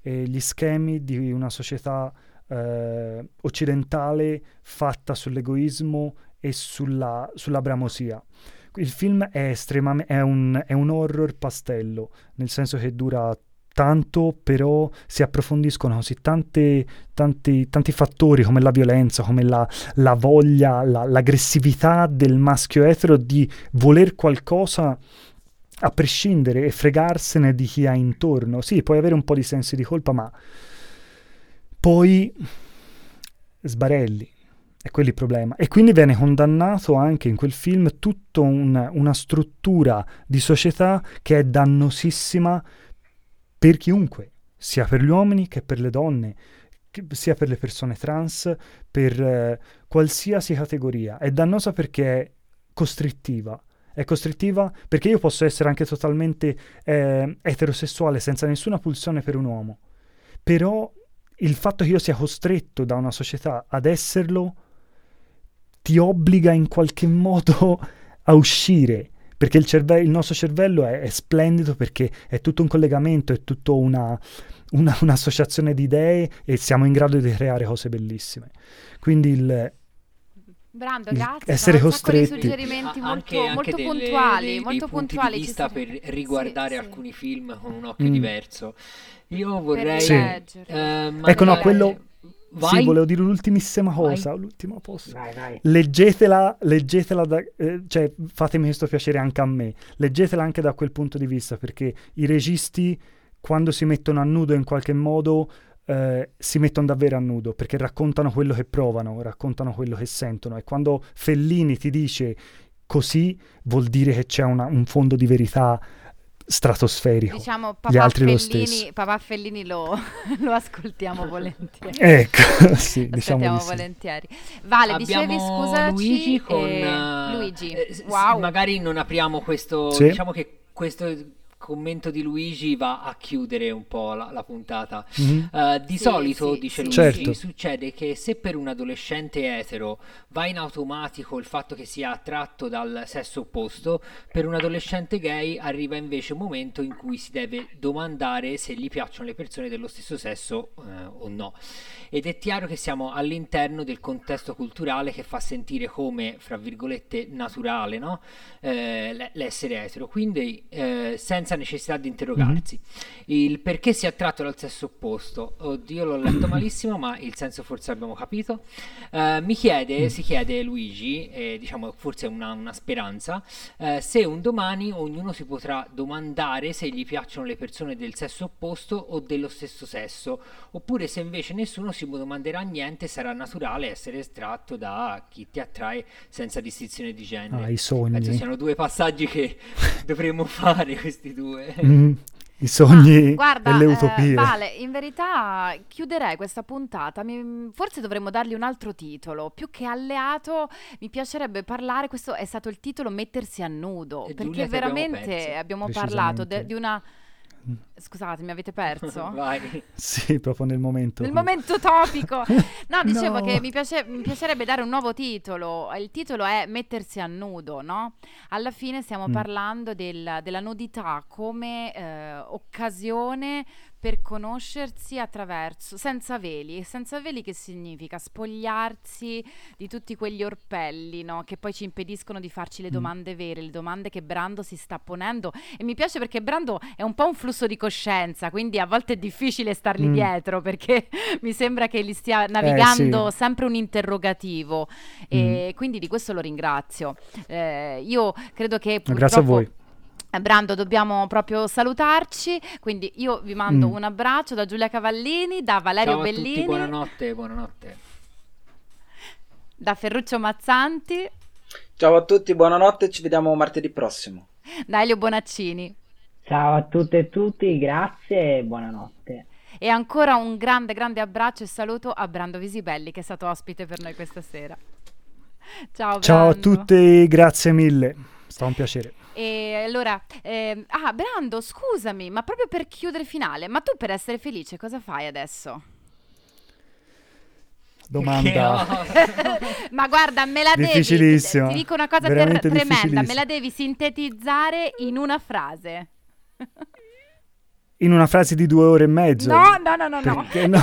e gli schemi di una società eh, occidentale fatta sull'egoismo e sulla, sulla bramosia. Il film è estremamente è un, è un horror pastello, nel senso che dura tanto, però si approfondiscono così tante, tanti, tanti, fattori come la violenza, come la, la voglia, la, l'aggressività del maschio etero di voler qualcosa a prescindere e fregarsene di chi ha intorno. Sì, puoi avere un po' di sensi di colpa, ma poi sbarelli. È quello il problema. E quindi viene condannato anche in quel film tutta un, una struttura di società che è dannosissima per chiunque, sia per gli uomini che per le donne, sia per le persone trans, per eh, qualsiasi categoria. È dannosa perché è costrittiva. È costrittiva perché io posso essere anche totalmente eh, eterosessuale senza nessuna pulsione per un uomo. Però il fatto che io sia costretto da una società ad esserlo ti obbliga in qualche modo a uscire, perché il, cerve- il nostro cervello è, è, splendido perché è tutto un collegamento, è tutto una, una, un'associazione di idee e siamo in grado di creare cose bellissime. Quindi il, Brando, grazie. Essere costretti. Dei suggerimenti molto, anche, molto anche puntuali, delle, molto dei puntuali. Di vista per riguardare sì, alcuni sì. film con un occhio mm. diverso. Io vorrei... Sì. Eh, ecco, no, quello Vai. Sì, volevo dire l'ultimissima cosa, vai. l'ultima posta. Vai, vai. Leggetela, leggetela da, eh, cioè fatemi questo piacere anche a me. Leggetela anche da quel punto di vista, perché i registi quando si mettono a nudo in qualche modo eh, si mettono davvero a nudo, perché raccontano quello che provano, raccontano quello che sentono e quando Fellini ti dice così vuol dire che c'è una, un fondo di verità stratosferico. Diciamo papà Gli altri Fellini, lo stesso. Papà Fellini lo, lo ascoltiamo volentieri. ecco, sì, lo diciamo sì. volentieri. Vale, Abbiamo dicevi scusaci Luigi con eh, Luigi. Eh, wow. Magari non apriamo questo, sì. diciamo che questo commento di Luigi va a chiudere un po' la, la puntata. Mm-hmm. Uh, di sì, solito, sì, dice sì. Luigi, certo. succede che se per un adolescente etero va in automatico il fatto che sia attratto dal sesso opposto, per un adolescente gay arriva invece un momento in cui si deve domandare se gli piacciono le persone dello stesso sesso uh, o no ed è chiaro che siamo all'interno del contesto culturale che fa sentire come, fra virgolette, naturale no? eh, l'essere etero, quindi eh, senza necessità di interrogarsi. Mm-hmm. Il perché si è attratto dal sesso opposto, oddio l'ho letto malissimo, ma il senso forse abbiamo capito. Eh, mi chiede, mm. si chiede Luigi, diciamo forse è una, una speranza, eh, se un domani ognuno si potrà domandare se gli piacciono le persone del sesso opposto o dello stesso sesso, oppure se invece nessuno si si domanderà niente, sarà naturale essere estratto da chi ti attrae senza distinzione di genere. Ah, i sogni. Penso siano due passaggi che dovremmo fare questi due. Mm. I sogni ah, guarda, e le utopie. Eh, vale, in verità chiuderei questa puntata. Mi, forse dovremmo dargli un altro titolo. Più che alleato, mi piacerebbe parlare. Questo è stato il titolo Mettersi a nudo. E perché Giulia, veramente abbiamo, abbiamo parlato de, di una Scusate, mi avete perso? Vai. Sì, proprio nel momento. Nel momento topico. No, dicevo no. che mi, piace, mi, piacerebbe dare un nuovo titolo. Il titolo è Mettersi a nudo, no? Alla fine stiamo mm. parlando del, della nudità come eh, occasione per conoscersi attraverso, senza veli. Senza veli che significa? Spogliarsi di tutti quegli orpelli, no? Che poi ci impediscono di farci le Mm. domande vere, le domande che Brando si sta ponendo. E mi piace perché Brando è un po' un flusso di coscienza, quindi a volte è difficile stargli Mm. dietro perché mi sembra che gli stia navigando Eh, sì. sempre un interrogativo. E quindi di questo lo ringrazio. Eh, io credo che Mm. Grazie a voi. Eh, Brando, dobbiamo proprio salutarci, quindi io vi mando Mm. un abbraccio da Giulia Cavallini, da Valerio Ciao a Bellini, tutti, buonanotte, buonanotte. da Ferruccio Mazzanti, Ciao a tutti, buonanotte, ci vediamo martedì prossimo. da Elio Bonaccini Ciao a tutte e tutti, grazie e buonanotte. e ancora un grande grande abbraccio e saluto a Brando Visibelli che è stato ospite per noi questa sera. Ciao Ciao a tutti, grazie mille. È stato un piacere. E allora, ehm, ah Brando, scusami, ma proprio per chiudere finale, ma tu per essere felice cosa fai adesso? Domanda. Ma guarda, me la devi. Difficilissima. Ti dico una cosa ter- Veramente tremenda, me la devi sintetizzare in una frase. In una frase di due ore e mezzo. No, no, no, no, no. Perché no?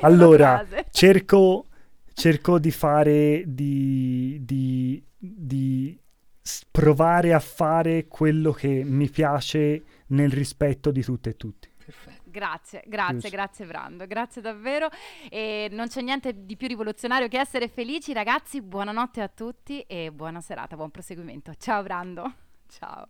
Allora, cerco, cerco di fare, di, di, di provare a fare quello che mi piace nel rispetto di tutte e tutti. Perfetto. Grazie, grazie, grazie Brando, grazie davvero. E non c'è niente di più rivoluzionario che essere felici, ragazzi. Buonanotte a tutti e buona serata, buon proseguimento. Ciao Brando. Ciao.